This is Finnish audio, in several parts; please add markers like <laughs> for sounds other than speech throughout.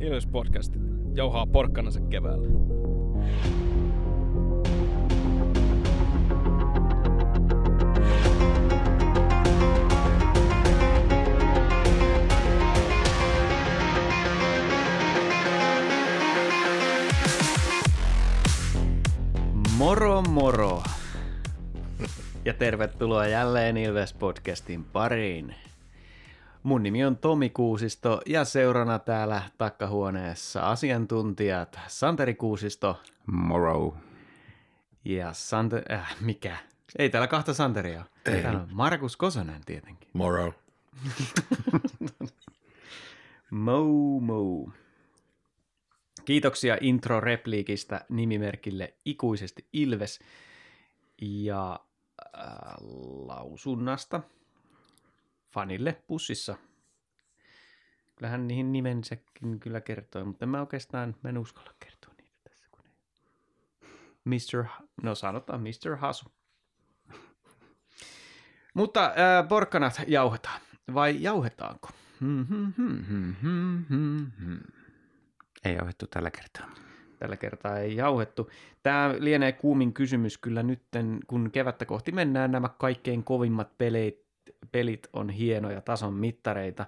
Ilves Podcast jauhaa porkkanansa keväällä. Moro moro! Ja tervetuloa jälleen Ilves Podcastin pariin. Mun nimi on Tomi Kuusisto ja seurana täällä takkahuoneessa asiantuntijat Santeri Kuusisto Moro. ja Sante... Äh, mikä? Ei täällä kahta Santeria. Ei. Täällä on Markus Kosonen tietenkin. Moro. <laughs> Mou mou. Kiitoksia intro-repliikistä nimimerkille ikuisesti Ilves ja äh, lausunnasta fanille pussissa. Kyllähän niihin nimensäkin kyllä kertoo, mutta mä oikeastaan mä en uskalla kertoa niitä tässä. Kun ei... Mr. Ha- No sanotaan Mr. Hasu. Mutta äh, porkkanat jauhetaan. Vai jauhetaanko? Hmm, hmm, hmm. Ei jauhettu tällä kertaa. Tällä kertaa ei jauhettu. Tämä lienee kuumin kysymys kyllä nytten, kun kevättä kohti mennään. Nämä kaikkein kovimmat pelit, pelit on hienoja tason mittareita.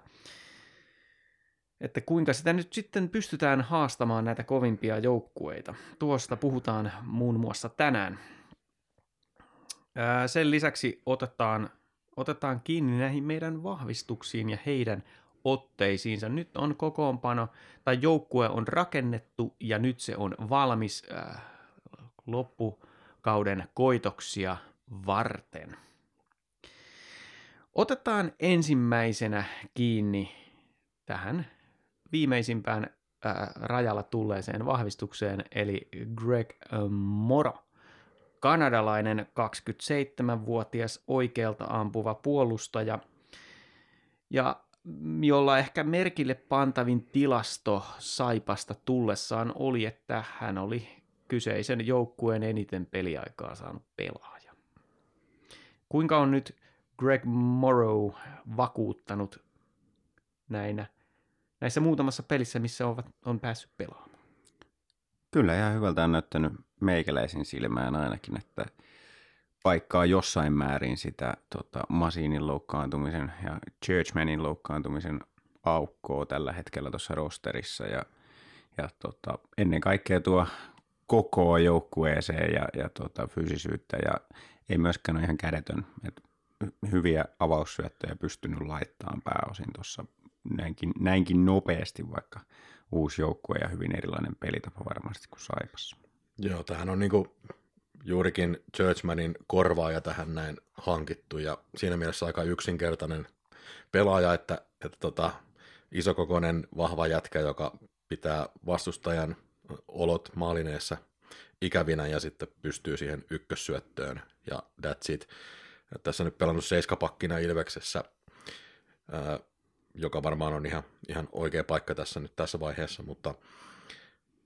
Että kuinka sitä nyt sitten pystytään haastamaan näitä kovimpia joukkueita. Tuosta puhutaan muun muassa tänään. Ää, Sen lisäksi otetaan, otetaan kiinni näihin meidän vahvistuksiin ja heidän otteisiinsa. Nyt on kokoonpano, tai joukkue on rakennettu ja nyt se on valmis äh, loppukauden koitoksia varten. Otetaan ensimmäisenä kiinni tähän viimeisimpään äh, rajalla tulleeseen vahvistukseen, eli Greg Moro. Kanadalainen 27-vuotias oikealta ampuva puolustaja, ja jolla ehkä merkille pantavin tilasto Saipasta tullessaan oli, että hän oli kyseisen joukkueen eniten peliaikaa saanut pelaaja. Kuinka on nyt Greg Morrow vakuuttanut näinä, näissä muutamassa pelissä, missä ovat, on päässyt pelaamaan? Kyllä ihan hyvältä on näyttänyt meikäläisin silmään ainakin, että paikkaa jossain määrin sitä tota, Masinin loukkaantumisen ja Churchmanin loukkaantumisen aukkoa tällä hetkellä tuossa rosterissa ja, ja tota, ennen kaikkea tuo koko joukkueeseen ja, ja tota, fyysisyyttä ja ei myöskään ole ihan kädetön. Et hyviä avaussyöttöjä pystynyt laittamaan pääosin tuossa näinkin, näinkin nopeasti, vaikka uusi joukkue ja hyvin erilainen pelitapa varmasti kuin Saipassa. Joo, tähän on niinku juurikin Churchmanin korvaaja tähän näin hankittu ja siinä mielessä aika yksinkertainen pelaaja, että, että tota, isokokoinen vahva jätkä, joka pitää vastustajan olot maalineessa ikävinä ja sitten pystyy siihen ykkössyöttöön ja that's it. Tässä on nyt pelannut seiskapakkina Ilveksessä, ää, joka varmaan on ihan, ihan oikea paikka tässä nyt tässä vaiheessa, mutta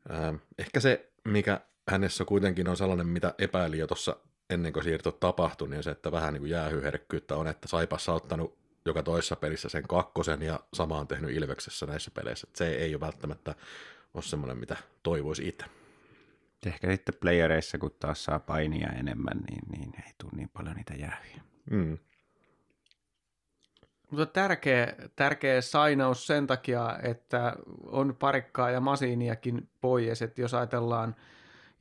ää, ehkä se, mikä hänessä kuitenkin on sellainen, mitä epäili jo tuossa ennen kuin siirto tapahtui, niin se, että vähän niin kuin jäähyherkkyyttä on, että Saipassa ottanut joka toisessa pelissä sen kakkosen ja sama on tehnyt Ilveksessä näissä peleissä. Se ei ole välttämättä ole semmoinen, mitä toivoisi itse. Ehkä sitten playereissa, kun taas saa painia enemmän, niin, niin ei tule niin paljon niitä jäähyjä. Mm. Mutta tärkeä, tärkeä sainaus sen takia, että on parikkaa ja masiiniakin pois, että jos ajatellaan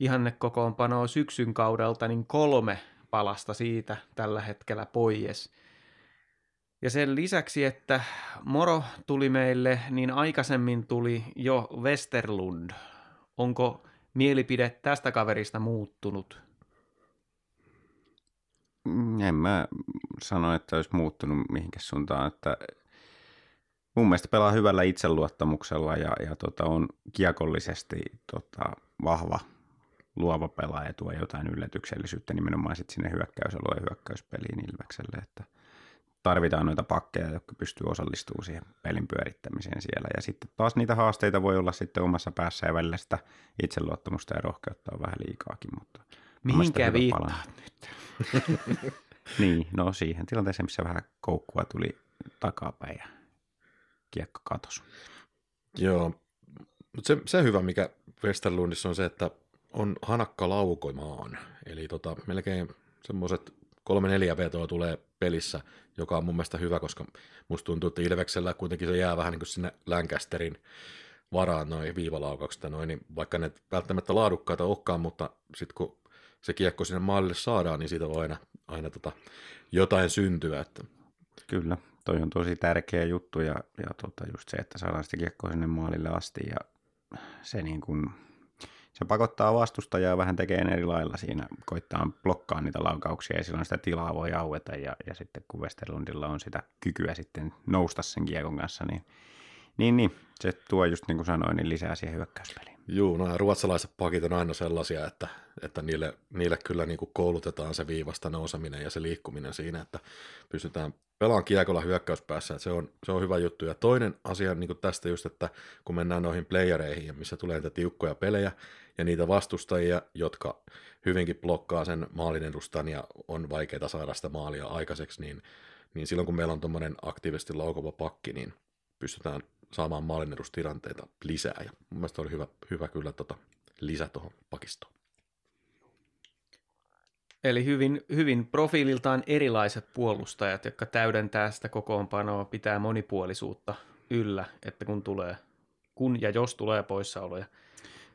ihannekokoonpanoa syksyn kaudelta, niin kolme palasta siitä tällä hetkellä pois. Ja sen lisäksi, että Moro tuli meille, niin aikaisemmin tuli jo Westerlund. Onko mielipide tästä kaverista muuttunut? En mä sano, että olisi muuttunut mihinkä suuntaan, että mun mielestä pelaa hyvällä itseluottamuksella ja, ja tota, on kiekollisesti tota, vahva, luova pelaaja ja tuo jotain yllätyksellisyyttä nimenomaan sit sinne hyökkäysalueen hyökkäyspeliin Ilvekselle, että tarvitaan noita pakkeja, jotka pystyy osallistumaan siihen pelin pyörittämiseen siellä. Ja sitten taas niitä haasteita voi olla sitten omassa päässä ja välillä sitä itseluottamusta ja rohkeutta on vähän liikaakin, mutta Mihinkä viittaat nyt? <laughs> <laughs> Niin, no siihen tilanteeseen, missä vähän koukkua tuli takapäin ja kiekko katos. Joo, Mutta se, se hyvä, mikä Westerlundissa on se, että on hanakka laukomaan. Eli tota, melkein semmoiset kolme neljä vetoa tulee pelissä, joka on mun mielestä hyvä, koska musta tuntuu, että Ilveksellä kuitenkin se jää vähän niin kuin sinne Lancasterin varaan noin viivalaukaukset noin, niin vaikka ne välttämättä laadukkaita olekaan, mutta sitten kun se kiekko sinne maalille saadaan, niin siitä voi aina, aina tota, jotain syntyä. Että... Kyllä, toi on tosi tärkeä juttu ja, ja tota, just se, että saadaan sitä kiekkoa sinne maalille asti ja se niin kuin, se pakottaa vastustajaa vähän tekemään eri lailla siinä, koittaa blokkaa niitä laukauksia ja silloin sitä tilaa voi aueta ja, ja sitten kun Westerlundilla on sitä kykyä sitten nousta sen kiekon kanssa, niin, niin, niin se tuo just niin kuin sanoin, niin lisää siihen hyökkäyspeliin. Joo, no ruotsalaiset pakit on aina sellaisia, että, että niille, niille kyllä niin kuin koulutetaan se viivasta nouseminen ja se liikkuminen siinä, että pystytään pelaamaan kiekolla hyökkäyspäässä, se on, se on hyvä juttu. Ja toinen asia niin kuin tästä just, että kun mennään noihin playereihin, missä tulee niitä tiukkoja pelejä ja niitä vastustajia, jotka hyvinkin blokkaa sen maalin edustan ja on vaikeaa saada sitä maalia aikaiseksi, niin, niin silloin kun meillä on tuommoinen aktiivisesti laukova pakki, niin pystytään saamaan maalinedustilanteita lisää. Ja mun mielestä oli hyvä, hyvä kyllä tota, lisä tuohon pakistoon. Eli hyvin, hyvin profiililtaan erilaiset puolustajat, jotka täydentää sitä kokoonpanoa, pitää monipuolisuutta yllä, että kun tulee, kun ja jos tulee poissaoloja.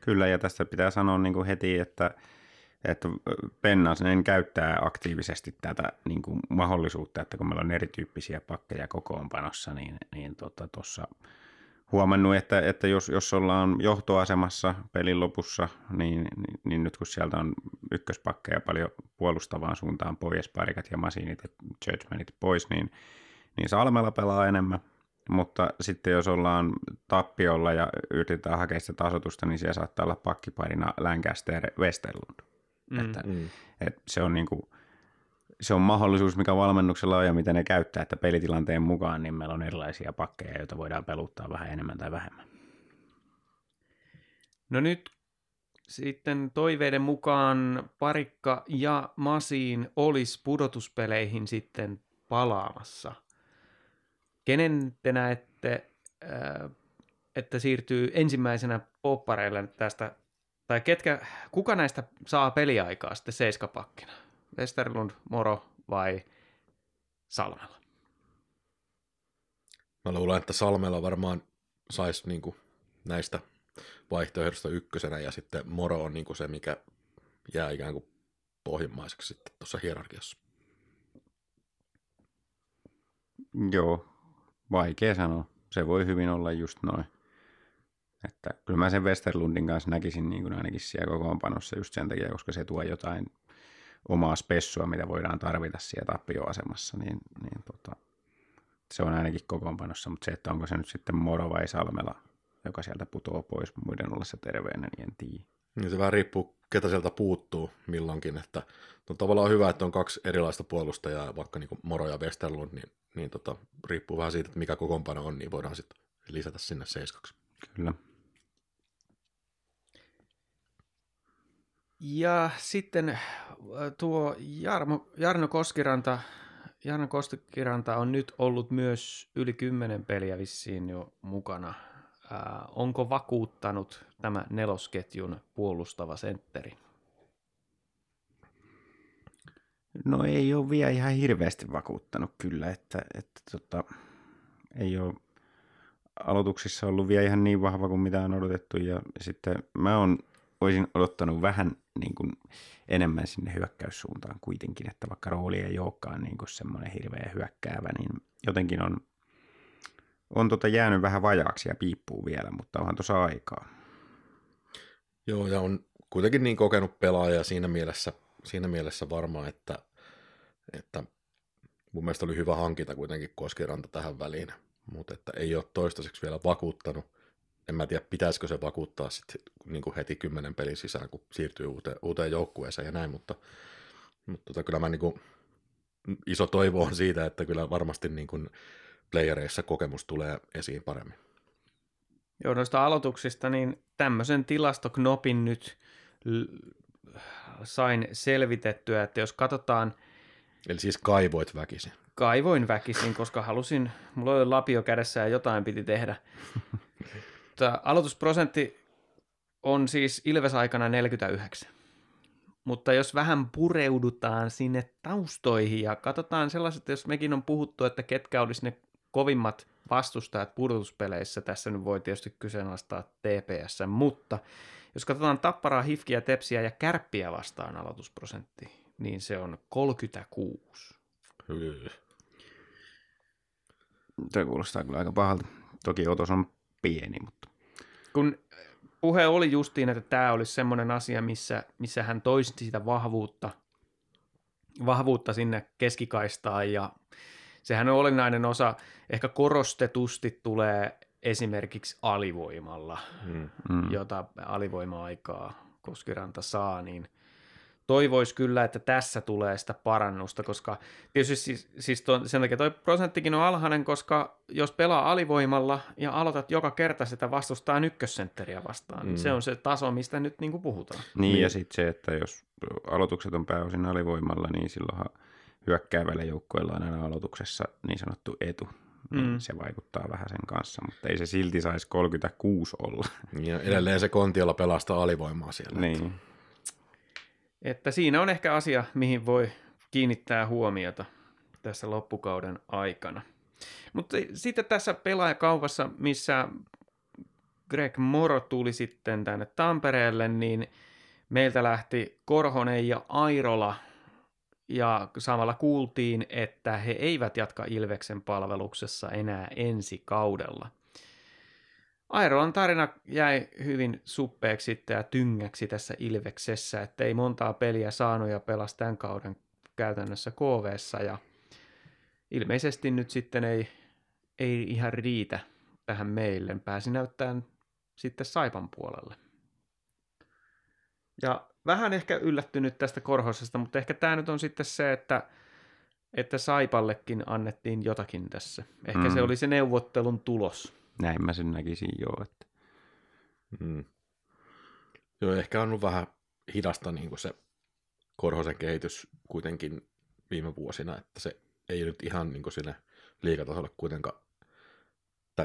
Kyllä, ja tästä pitää sanoa niin kuin heti, että, että Pennasen käyttää aktiivisesti tätä niin kuin mahdollisuutta, että kun meillä on erityyppisiä pakkeja kokoonpanossa, niin, niin tuossa tota, huomannut, että, että jos, jos ollaan johtoasemassa pelin lopussa, niin, niin, niin nyt kun sieltä on ykköspakkeja paljon puolustavaan suuntaan pois, parikat ja masiinit ja judgmentit pois, niin, niin Salmella pelaa enemmän, mutta sitten jos ollaan tappiolla ja yritetään hakea sitä tasotusta, niin siellä saattaa olla pakkiparina Lancaster Westerlund. Mm, että, mm. Et se on niin kuin, se on mahdollisuus, mikä valmennuksella on ja miten ne käyttää, että pelitilanteen mukaan niin meillä on erilaisia pakkeja, joita voidaan peluttaa vähän enemmän tai vähemmän. No nyt sitten toiveiden mukaan Parikka ja Masiin olisi pudotuspeleihin sitten palaamassa. Kenen te näette, että siirtyy ensimmäisenä poppareille tästä, tai ketkä, kuka näistä saa peliaikaa sitten seiskapakkina? Westerlund, Moro vai Salmela? Mä luulen, että Salmela varmaan saisi niin näistä vaihtoehdosta ykkösenä ja sitten Moro on niin se, mikä jää ikään kuin pohjimmaiseksi sitten tuossa hierarkiassa. Joo, vaikea sanoa. Se voi hyvin olla just noin. Että kyllä mä sen Westerlundin kanssa näkisin niin kuin ainakin siellä kokoonpanossa just sen takia, koska se tuo jotain omaa spessua, mitä voidaan tarvita siellä tappioasemassa, niin, niin tota, se on ainakin kokoonpanossa, mutta se, että onko se nyt sitten Moro vai Salmela, joka sieltä putoaa pois muiden ollessa terveenä, niin en tiedä. Niin se vähän riippuu, ketä sieltä puuttuu milloinkin, että on tavallaan hyvä, että on kaksi erilaista puolustajaa, vaikka niin Moro ja Westerlund, niin, niin tota, riippuu vähän siitä, että mikä kokoonpano on, niin voidaan sitten lisätä sinne seiskaksi. Kyllä. Ja sitten äh, tuo Jarmo, Jarno Koskiranta, Jarno Koskiranta on nyt ollut myös yli kymmenen peliä vissiin jo mukana. Äh, onko vakuuttanut tämä nelosketjun puolustava sentteri? No ei ole vielä ihan hirveästi vakuuttanut kyllä, että, että tota, ei ole aloituksissa ollut vielä ihan niin vahva kuin mitä on odotettu ja sitten mä on, olisin odottanut vähän niin kuin enemmän sinne hyökkäyssuuntaan kuitenkin, että vaikka rooli ei olekaan niin semmoinen hirveä hyökkäävä, niin jotenkin on, on tota jäänyt vähän vajaaksi ja piippuu vielä, mutta onhan tuossa aikaa. Joo, ja on kuitenkin niin kokenut pelaaja siinä mielessä, siinä mielessä varmaan, että, että mun mielestä oli hyvä hankinta kuitenkin Koskiranta tähän väliin, mutta että ei ole toistaiseksi vielä vakuuttanut en mä tiedä, pitäisikö se vakuuttaa sit, niin kuin heti kymmenen pelin sisään, kun siirtyy uuteen, uuteen joukkueeseen ja näin, mutta, mutta tota, kyllä mä niin kuin, iso toivo on siitä, että kyllä varmasti niin kuin playereissa kokemus tulee esiin paremmin. Joo, noista aloituksista, niin tämmöisen tilastoknopin nyt sain selvitettyä, että jos katsotaan... Eli siis kaivoit väkisin. Kaivoin väkisin, koska halusin, mulla oli lapio kädessä ja jotain piti tehdä. Mutta aloitusprosentti on siis Ilves-aikana 49. Mutta jos vähän pureudutaan sinne taustoihin ja katsotaan sellaiset, jos mekin on puhuttu, että ketkä olisi ne kovimmat vastustajat pudotuspeleissä, tässä nyt voi tietysti kyseenalaistaa TPS, mutta jos katsotaan Tapparaa, Hifkiä, Tepsiä ja Kärppiä vastaan aloitusprosentti, niin se on 36. Hyy. Se kuulostaa kyllä aika pahalta. Toki otos on pieni, mutta Kun puhe oli justiin, että tämä olisi semmoinen asia, missä, missä hän toisi sitä vahvuutta, vahvuutta sinne keskikaistaan ja sehän on olennainen osa, ehkä korostetusti tulee esimerkiksi alivoimalla, Mm. mm. jota alivoima-aikaa Koskiranta saa, niin toivoisi kyllä, että tässä tulee sitä parannusta, koska tietysti siis, siis ton, sen takia toi prosenttikin on alhainen, koska jos pelaa alivoimalla ja aloitat joka kerta sitä vastustaa ykkössentteriä vastaan, mm. niin Mm. se on se taso, mistä nyt niin kuin puhutaan. Niin, Niin. ja sitten se, että jos aloitukset on pääosin alivoimalla, niin silloinhan hyökkäävällä joukkoilla on aina aloituksessa niin sanottu etu. Niin Mm. Se vaikuttaa vähän sen kanssa, mutta ei se silti saisi 36 olla. Ja edelleen se Kontiola pelastaa alivoimaa siellä. niin. Että siinä on ehkä asia, mihin voi kiinnittää huomiota tässä loppukauden aikana. Mutta sitten tässä pelaajakaupassa, missä Greg Moro tuli sitten tänne Tampereelle, niin meiltä lähti Korhonen ja Airola, ja samalla kuultiin, että he eivät jatka Ilveksen palveluksessa enää ensi kaudella. Airolan tarina jäi hyvin suppeeksi ja tyngäksi tässä Ilveksessä, että ei montaa peliä saanut ja pelasi tämän kauden käytännössä KVssa ja ilmeisesti nyt sitten ei, ei ihan riitä tähän meille. Pääsi näyttämään sitten Saipan puolelle. Ja vähän ehkä yllättynyt tästä Korhosesta, mutta ehkä tämä nyt on sitten se, että, että Saipallekin annettiin jotakin tässä. Ehkä mm. se oli se neuvottelun tulos. Näin mä sen näkisin joo. Että. Mm. Joo, ehkä on ollut vähän hidasta niin kuin se Korhosen kehitys kuitenkin viime vuosina, että se ei nyt ihan niin kuin sinne liikatasolle kuitenkaan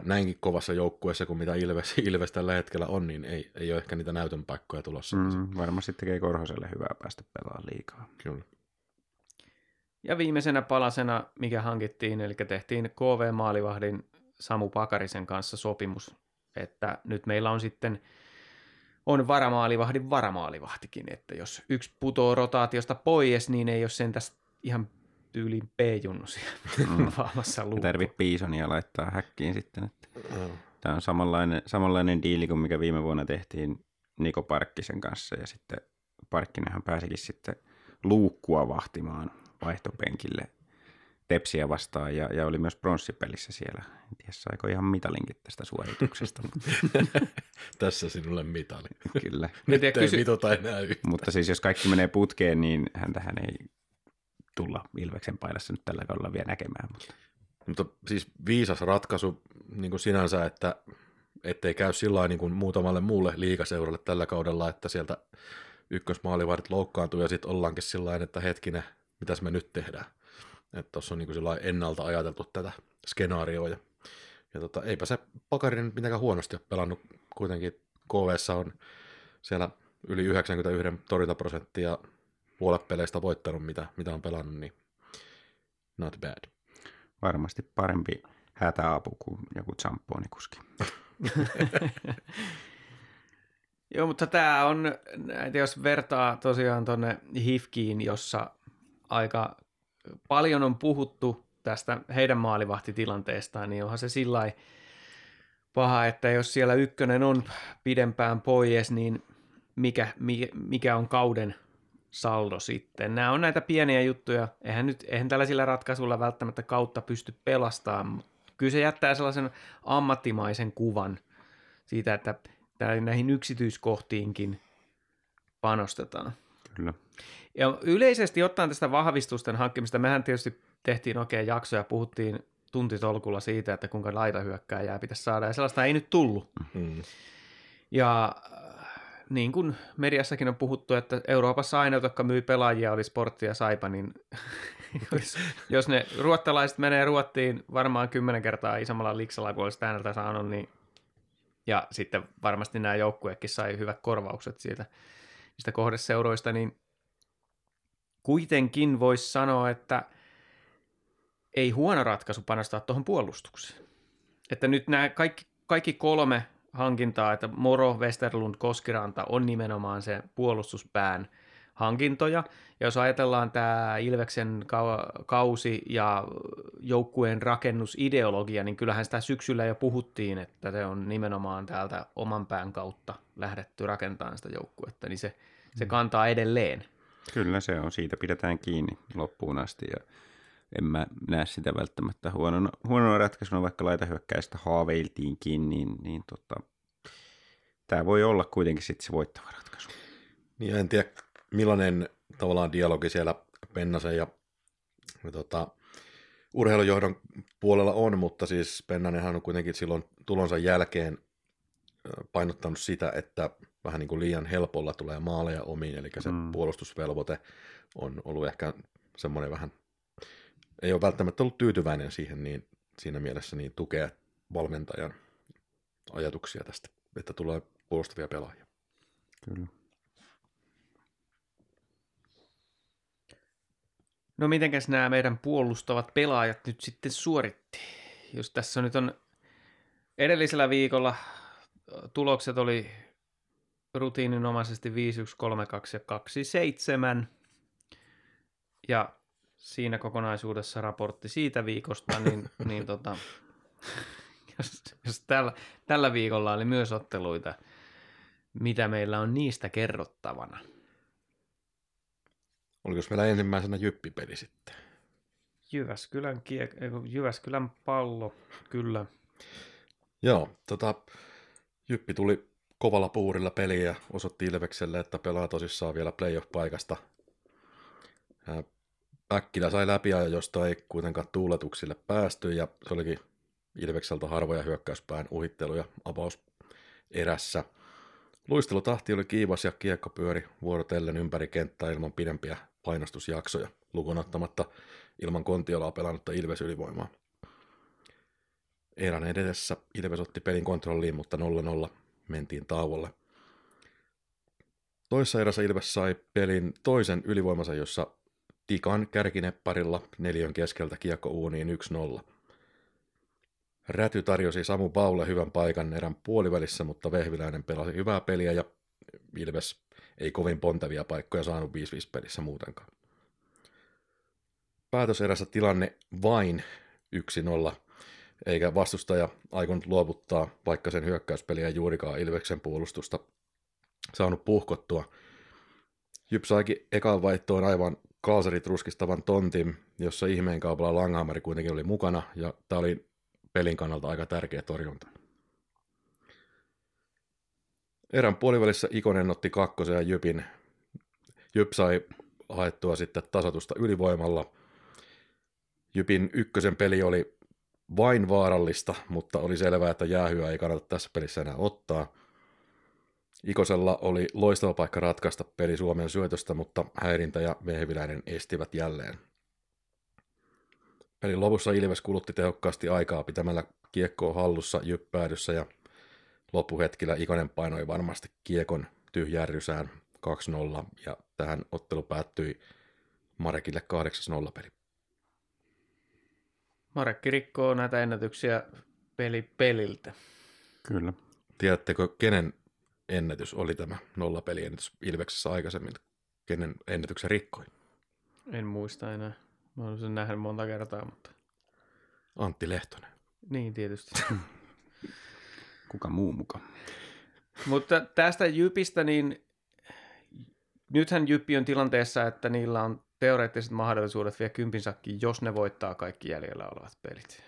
näinkin kovassa joukkueessa kuin mitä Ilves, <laughs> Ilves tällä hetkellä on, niin ei, ei ole ehkä niitä näytön paikkoja tulossa. Mm. Mm, varmasti tekee Korhoselle hyvää päästä pelaamaan liikaa. Kyllä. Ja viimeisenä palasena, mikä hankittiin, eli tehtiin KV-maalivahdin Samu Pakarisen kanssa sopimus, että nyt meillä on sitten on varamaalivahdin varamaalivahtikin, että jos yksi putoo rotaatiosta pois, niin ei ole sen tästä ihan tyyliin P-junnu siellä <laughs> Mm. vaamassa luukku. Piisonia laittaa häkkiin sitten. Että. Joo. Tämä on samanlainen, samanlainen diili kuin mikä viime vuonna tehtiin Niko Parkkisen kanssa ja sitten Parkkinenhan pääsikin sitten luukkua vahtimaan vaihtopenkille Tepsiä vastaan ja, ja oli myös pronssipelissä siellä. En tiedä saiko ihan mitalinkin tästä suorituksesta, <laughs> <laughs> Tässä sinulle mitali. kyllä. Tiedä, Nyt ei kysy- mitota enää yhtään. Mutta siis jos kaikki menee putkeen, niin hän tähän ei tulla Ilveksen paidassa nyt tällä kaudella vielä näkemään. Mutta Mutta siis viisas ratkaisu niin kuin sinänsä, että ettei käy sillä niin kuin muutamalle muulle liikaseuralle tällä kaudella, että sieltä ykkösmaalivahdit loukkaantuu ja sitten ollaankin sillä että hetkinen, mitäs me nyt tehdään. Että tuossa on niin kuin ennalta ajateltu tätä skenaarioa. Ja, ja tota, eipä se Pakarinen nyt mitenkään huonosti ole pelannut. Kuitenkin KVssa on siellä yli 91 torjuntaprosenttia puolet peleistä voittanut, mitä, mitä on pelannut, niin not bad. varmasti parempi hätäapu kuin joku champoonikuski. <laughs> Joo, mutta tämä on, näitä jos vertaa tosiaan tuonne Hifkiin, jossa aika paljon on puhuttu tästä heidän maalivahtitilanteestaan, niin onhan se sillä paha, että jos siellä ykkönen on pidempään pois, niin mikä, mikä on kauden saldo sitten. Nämä on näitä pieniä juttuja. Eihän, nyt, eihän tällaisilla ratkaisuilla välttämättä kautta pysty pelastamaan, mutta kyllä se jättää sellaisen ammattimaisen kuvan siitä, että näihin yksityiskohtiinkin panostetaan. Kyllä. Ja yleisesti ottaen tästä vahvistusten hankkimista, mehän tietysti tehtiin oikein jakso ja puhuttiin tuntitolkulla siitä, että kuinka laitahyökkääjää pitäisi saada, ja sellaista ei nyt tullut. Mm. Ja niin kuin mediassakin on puhuttu, että Euroopassa aina, jotka myy pelaajia, oli sportti ja saipa, niin <laughs> jos, jos ne ruottalaiset menee Ruottiin varmaan kymmenen kertaa isommalla liksalla kuin olisi täältä saanut, niin ja sitten varmasti nämä joukkueetkin sai hyvät korvaukset siitä niistä kohdeseuroista, niin kuitenkin voisi sanoa, että ei huono ratkaisu panostaa tuohon puolustukseen. Että nyt nämä kaikki, kaikki kolme hankintaa, että Moro, Westerlund, Koskiranta on nimenomaan se puolustuspään hankintoja. Ja jos ajatellaan tämä Ilveksen kausi ja joukkueen rakennusideologia, niin kyllähän sitä syksyllä jo puhuttiin, että se on nimenomaan täältä oman pään kautta lähdetty rakentamaan sitä joukkuetta, niin se, se mm. kantaa edelleen. Kyllä se on, siitä pidetään kiinni loppuun asti ja en mä näe sitä välttämättä huonona, huonona ratkaisuna, vaikka laitahyökkäistä haaveiltiinkin, niin, niin tota, tämä voi olla kuitenkin sitten se voittava ratkaisu. Niin en tiedä, millainen tavallaan dialogi siellä Pennasen ja, ja tota, urheilujohdon puolella on, mutta siis Pennanenhan on kuitenkin silloin tulonsa jälkeen painottanut sitä, että vähän niin kuin liian helpolla tulee maaleja omiin, eli se mm. puolustusvelvoite on ollut ehkä semmoinen vähän, ei ole välttämättä ollut tyytyväinen siihen, niin siinä mielessä niin tukea valmentajan ajatuksia tästä, että tulee puolustavia pelaajia. Kyllä. No mitenkäs nämä meidän puolustavat pelaajat nyt sitten suoritti? Jos tässä nyt on edellisellä viikolla tulokset oli rutiininomaisesti 5, 1, 3, 2 ja 2, 7. Ja siinä kokonaisuudessa raportti siitä viikosta, niin, <laughs> niin tota, jos, jos tällä, tällä viikolla oli myös otteluita, mitä meillä on niistä kerrottavana – Oliko meillä ensimmäisenä jyppipeli sitten? Jyväskylän, kiek- Jyväskylän pallo, kyllä. Joo, tota, Jyppi tuli kovalla puurilla peliä ja osoitti Ilvekselle, että pelaa tosissaan vielä playoff-paikasta. Päkkilä sai läpi ja josta ei kuitenkaan tuuletuksille päästy ja se olikin Ilvekseltä harvoja hyökkäyspään uhitteluja avaus erässä. Luistelutahti oli kiivas ja kiekko pyöri vuorotellen ympäri kenttää ilman pidempiä painostusjaksoja, lukunottamatta ilman kontiolaa pelannutta Ilves ylivoimaa. Erän edessä Ilves otti pelin kontrolliin, mutta 0-0 mentiin tauolle. Toissa erässä Ilves sai pelin toisen ylivoimansa, jossa Tikan kärkinepparilla neljön keskeltä kiekko uuniin 1-0. Räty tarjosi Samu Paulle hyvän paikan erän puolivälissä, mutta Vehviläinen pelasi hyvää peliä ja Ilves ei kovin pontevia paikkoja saanut 5-5 pelissä muutenkaan. Päätöserässä tilanne vain 1-0, eikä vastustaja aikonut luovuttaa, vaikka sen hyökkäyspeliä juurikaan Ilveksen puolustusta saanut puhkottua. Jyp saikin ekaan vaihtoon aivan kaasarit ruskistavan tontin, jossa ihmeen kaupalla Langhammeri kuitenkin oli mukana, ja tämä oli pelin kannalta aika tärkeä torjunta. Erän puolivälissä Ikonen otti kakkosen ja Jypin. Jyp sai haettua sitten tasotusta ylivoimalla. Jypin ykkösen peli oli vain vaarallista, mutta oli selvää, että jäähyä ei kannata tässä pelissä enää ottaa. Ikosella oli loistava paikka ratkaista peli Suomen syötöstä, mutta häirintä ja Vehviläinen estivät jälleen. Pelin lopussa Ilves kulutti tehokkaasti aikaa pitämällä kiekkoa hallussa jyppäädyssä ja loppuhetkillä Ikonen painoi varmasti kiekon tyhjään rysään 2-0 ja tähän ottelu päättyi Marekille 8-0 peli. Marekki rikkoo näitä ennätyksiä peli peliltä. Kyllä. Tiedättekö, kenen ennätys oli tämä nollapeliennätys Ilveksessä aikaisemmin? Kenen ennätyksen rikkoi? En muista enää. Mä olen sen nähnyt monta kertaa, mutta... Antti Lehtonen. Niin, tietysti. <laughs> Kuka muu muka? Mutta tästä Jypistä, niin nythän Jyppi on tilanteessa, että niillä on teoreettiset mahdollisuudet vielä kympinsäkin, jos ne voittaa kaikki jäljellä olevat pelit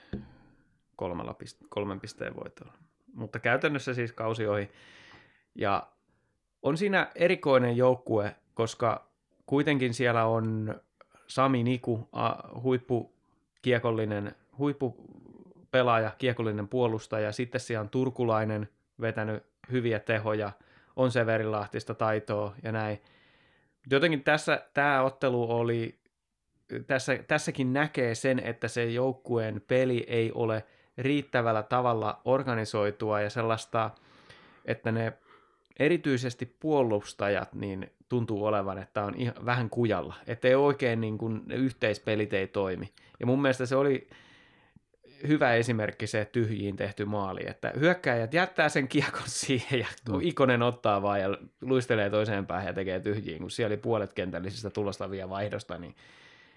kolmella piste- kolmen pisteen voitolla. Mutta käytännössä siis kausi ohi. Ja on siinä erikoinen joukkue, koska kuitenkin siellä on Sami Niku, huippukiekollinen, huippupelaaja, kiekollinen puolustaja. Sitten siellä on turkulainen vetänyt hyviä tehoja, on Severilahtista taitoa ja näin. Jotenkin tässä tämä ottelu oli, tässä, tässäkin näkee sen, että se joukkueen peli ei ole riittävällä tavalla organisoitua ja sellaista, että ne erityisesti puolustajat niin tuntuu olevan, että on ihan vähän kujalla, että ei oikein niin kuin, ne yhteispelit ei toimi. Ja mun mielestä se oli hyvä esimerkki se tyhjiin tehty maali, että hyökkäjät jättää sen kiekon <laughs> siihen ja mm. Ikonen ottaa vaan ja luistelee toiseen päähän ja tekee tyhjiin, kun siellä oli puolet kentällisistä tulostavia vaihdosta, niin,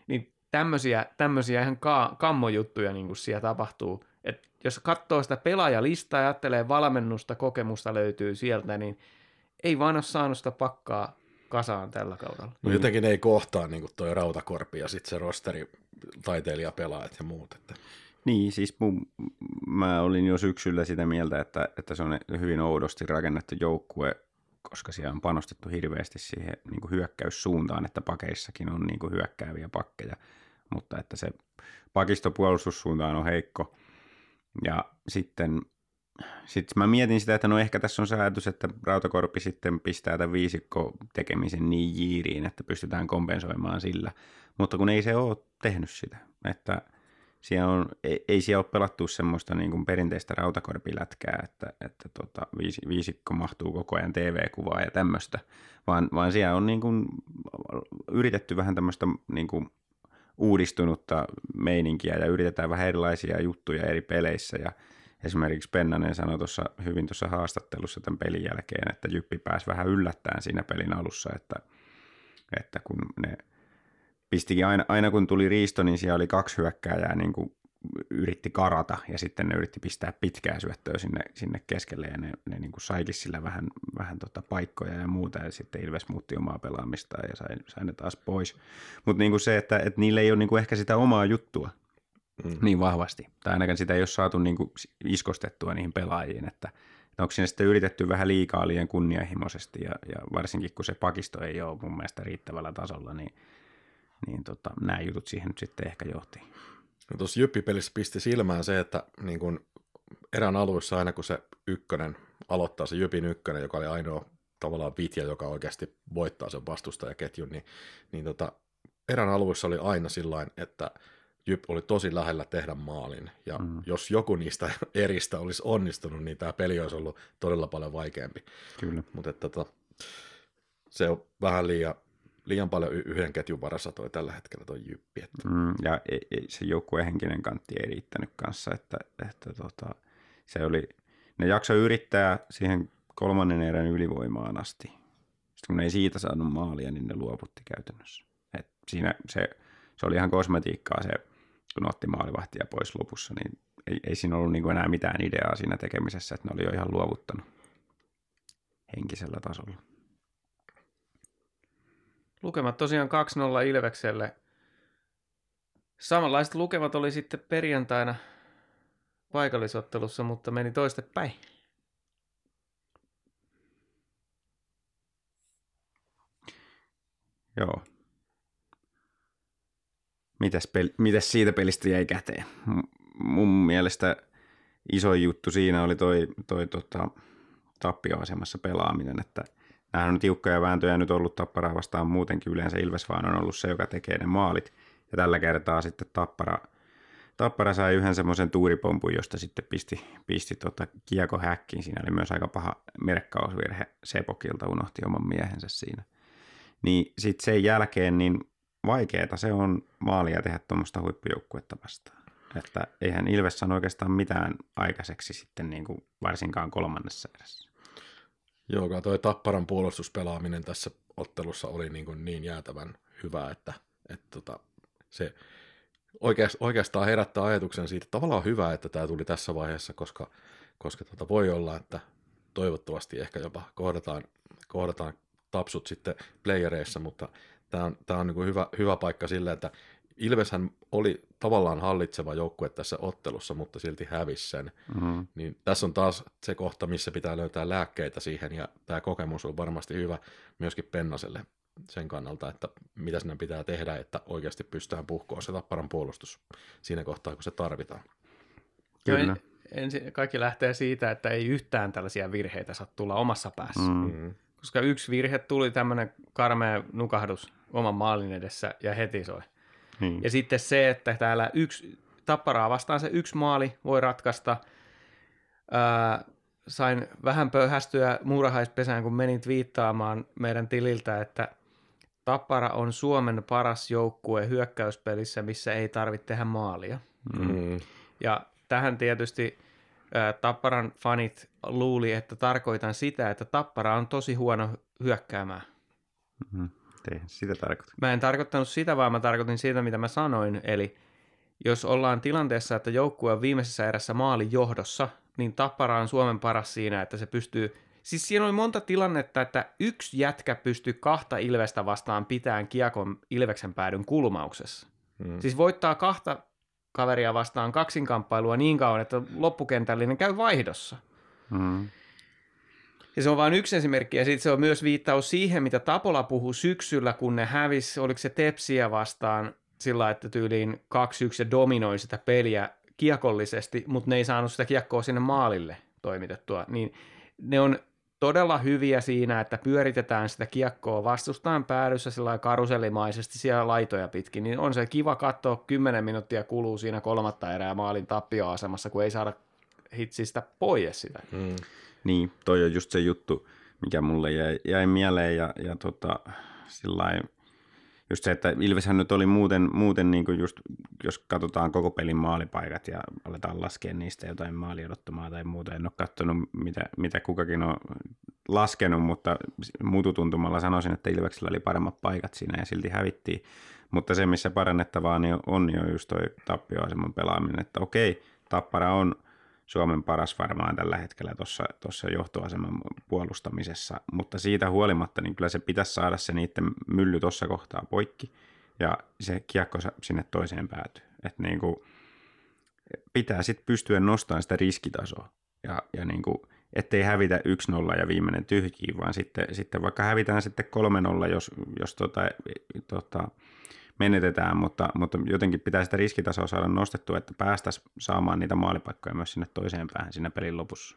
niin tämmöisiä, tämmöisiä ihan ka- kammojuttuja niin kuin siellä tapahtuu. Et jos katsoo sitä pelaajalistaa ja ajattelee valmennusta, kokemusta löytyy sieltä, niin ei vaan ole saanut sitä pakkaa kasaan tällä kaudella. No jotenkin ei kohtaa niin kuin toi Rautakorpi ja sitten se rosteri taiteilijapelaajat ja muut. Että... Niin, siis mun, mä olin jo syksyllä sitä mieltä, että, että se on hyvin oudosti rakennettu joukkue, koska siellä on panostettu hirveästi siihen niin kuin hyökkäyssuuntaan, että pakeissakin on niin kuin hyökkääviä pakkeja, mutta että se pakistopuolustussuuntaan on heikko. Ja sitten sitten mä mietin sitä, että no ehkä tässä on ajatus, että Rautakorpi sitten pistää tämän viisikko tekemisen niin jiiriin, että pystytään kompensoimaan sillä. Mutta kun ei se ole tehnyt sitä, että siellä on, ei, ei siellä ole pelattu semmoista niin kuin perinteistä rautakorpilätkää, että, että tota, viisi, viisikko mahtuu koko ajan TV-kuvaa ja tämmöistä, vaan, vaan siellä on niin kuin yritetty vähän tämmöistä niin kuin uudistunutta meininkiä ja yritetään vähän erilaisia juttuja eri peleissä. Ja esimerkiksi Pennanen sanoi tuossa hyvin tuossa haastattelussa tämän pelin jälkeen, että Jyppi pääsi vähän yllättäen siinä pelin alussa, että, että kun ne pistikin aina, aina kun tuli riisto, niin siellä oli kaksi hyökkääjää niin kuin yritti karata ja sitten ne yritti pistää pitkää syöttöä sinne, sinne keskelle ja ne, ne niin kuin saikin sillä vähän, vähän tota paikkoja ja muuta ja sitten Ilves muutti omaa pelaamistaan ja sai, sai ne taas pois. Mutta niin se, että, että niillä ei ole niin kuin ehkä sitä omaa juttua mm. niin vahvasti tai ainakaan sitä ei ole saatu niin kuin iskostettua niihin pelaajiin, että onko siinä sitten yritetty vähän liikaa liian kunnianhimoisesti ja, ja varsinkin kun se pakisto ei ole mun mielestä riittävällä tasolla, niin – niin tota, nämä jutut siihen nyt sitten ehkä johti. No tuossa Jyppi-pelissä pisti silmään se, että niin kun erään aluissa aina kun se ykkönen aloittaa, se Jypin ykkönen, joka oli ainoa tavallaan vitja, joka oikeasti voittaa sen vastustajaketjun, niin, niin tota, erän aluissa oli aina sillä että Jyp oli tosi lähellä tehdä maalin, ja mm. jos joku niistä <laughs> eristä olisi onnistunut, niin tämä peli olisi ollut todella paljon vaikeampi. Kyllä. Mutta tota, se on vähän liian liian paljon yhden ketjun varassa toi tällä hetkellä toi jyppi. Että. Mm, ja ei, ei, se joukkueen henkinen kantti ei riittänyt kanssa, että, että tota, se oli, ne jakso yrittää siihen kolmannen erän ylivoimaan asti. Sitten kun ne ei siitä saanut maalia, niin ne luovutti käytännössä. Et siinä se, se oli ihan kosmetiikkaa se, kun otti maalivahtia pois lopussa, niin ei, ei siinä ollut niin enää mitään ideaa siinä tekemisessä, että ne oli jo ihan luovuttanut henkisellä tasolla. Lukemat tosiaan 2-0 Ilvekselle. Samanlaiset lukemat oli sitten perjantaina paikallisottelussa, mutta meni toistepäin. Joo. Mitäs, pel- mitäs siitä pelistä jäi käteen? M- mun mielestä iso juttu siinä oli toi, toi tota, tappioasemassa pelaaminen, että – Nämähän on tiukkoja vääntöjä nyt ollut Tapparaa vastaan muutenkin yleensä Ilves vaan on ollut se, joka tekee ne maalit. Ja tällä kertaa sitten Tappara, Tappara sai yhden semmoisen tuuripompun, josta sitten pisti, pisti tota kieko häkkiin. Siinä oli myös aika paha merkkausvirhe Sepokilta, unohti oman miehensä siinä. Niin sitten sen jälkeen niin vaikeeta se on maalia tehdä tuommoista huippujoukkuetta vastaan. Että eihän Ilves sano oikeastaan mitään aikaiseksi sitten niin kuin varsinkaan kolmannessa erässä. Joo, tuo Tapparan puolustuspelaaminen tässä ottelussa oli niin, kuin niin jäätävän hyvä, että, että tota, se oikeastaan herättää ajatuksen siitä, että tavallaan hyvä, että tämä tuli tässä vaiheessa, koska, koska tota voi olla, että toivottavasti ehkä jopa kohdataan, kohdataan tapsut sitten playereissa, mutta tämä on, tämä on niin hyvä, hyvä paikka sille, että Ilveshän oli tavallaan hallitseva joukkue tässä ottelussa, mutta silti hävisi sen. Mm-hmm. Niin tässä on taas se kohta, missä pitää löytää lääkkeitä siihen, ja tämä kokemus on varmasti hyvä myöskin Pennaselle sen kannalta, että mitä sinne pitää tehdä, että oikeasti pystytään puhkoon se tapparan puolustus siinä kohtaa, kun se tarvitaan. Kyllä. Ensin, kaikki lähtee siitä, että ei yhtään tällaisia virheitä saa tulla omassa päässä. Mm-hmm. Koska yksi virhe tuli tämmöinen karmea nukahdus oman maalin edessä ja heti soi. Hmm. Ja sitten se, että täällä yksi tapparaa vastaan se yksi maali voi ratkaista. Ää, sain vähän pöyhästyä muurahaispesään, kun menin viittaamaan meidän tililtä, että Tappara on Suomen paras joukkue hyökkäyspelissä, missä ei tarvitse tehdä maalia. Mm. Ja tähän tietysti ää, Tapparan fanit luuli, että tarkoitan sitä, että Tappara on tosi huono hyökkäämään. Mm. Ei sitä tarkoita. Mä en tarkoittanut sitä, vaan mä tarkoitin sitä, mitä mä sanoin. Eli jos ollaan tilanteessa, että joukkue on viimeisessä erässä maalin johdossa, niin Tappara on Suomen paras siinä, että se pystyy... Siis siinä oli monta tilannetta, että yksi jätkä pystyy kahta Ilvestä vastaan pitämään kiekon Ilveksen päädyn kulmauksessa. Mm. Siis voittaa kahta kaveria vastaan kaksinkamppailua niin kauan, että loppukentällinen käy vaihdossa. Mm. Ja se on vain yksi esimerkki, ja sitten se on myös viittaus siihen, mitä Tapola puhui syksyllä, kun ne hävis, oliko se Tepsiä vastaan sillä, että tyyliin 2-1 ja dominoi sitä peliä kiekollisesti, mutta ne ei saanut sitä kiekkoa sinne maalille toimitettua, niin ne on todella hyviä siinä, että pyöritetään sitä kiekkoa vastustajan päädyssä sillä karusellimaisesti siellä laitoja pitkin, niin on se kiva katsoa, 10 minuuttia kuluu siinä kolmatta erää maalin tappioasemassa, kun ei saada hitsistä pois sitä. Mm. Niin, toi on just se juttu, mikä mulle jäi, jäi mieleen ja, ja tota, sillain, just se, että Ilveshän nyt oli muuten, muuten niin kuin just, jos katsotaan koko pelin maalipaikat ja aletaan laskea niistä jotain maaliodottamaa tai muuta, en ole katsonut, mitä, mitä kukakin on laskenut, mutta mututuntumalla sanoisin, että Ilveksellä oli paremmat paikat siinä ja silti hävittiin. Mutta se, missä parannettavaa niin on, on just toi tappioaseman pelaaminen, että okei, Tappara on Suomen paras varmaan tällä hetkellä tuossa johtoaseman puolustamisessa, mutta siitä huolimatta niin kyllä se pitäisi saada se niiden mylly tuossa kohtaa poikki ja se kiekko sinne toiseen päätyy. Että niin kuin pitää sitten pystyä nostamaan sitä riskitasoa ja, ja niin kuin, ettei hävitä 1-0 ja viimeinen tyhjiin, vaan sitten, sitten vaikka hävitään sitten 3-0, jos, jos tota, tota, menetetään, mutta, mutta jotenkin pitää sitä riskitasoa saada nostettua, että päästäisiin saamaan niitä maalipaikkoja myös sinne toiseen päähän siinä pelin lopussa.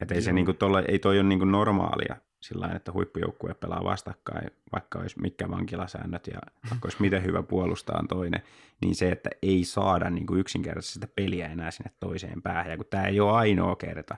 Että ei, se niin kuin tolle, ei toi ole niin kuin normaalia sillä tavalla, että huippujoukkue pelaa vastakkain, vaikka olisi mitkä vankilasäännöt ja vaikka olisi miten hyvä puolustaa toinen, niin se, että ei saada niin kuin yksinkertaisesti sitä peliä enää sinne toiseen päähän. Ja kun tämä ei ole ainoa kerta,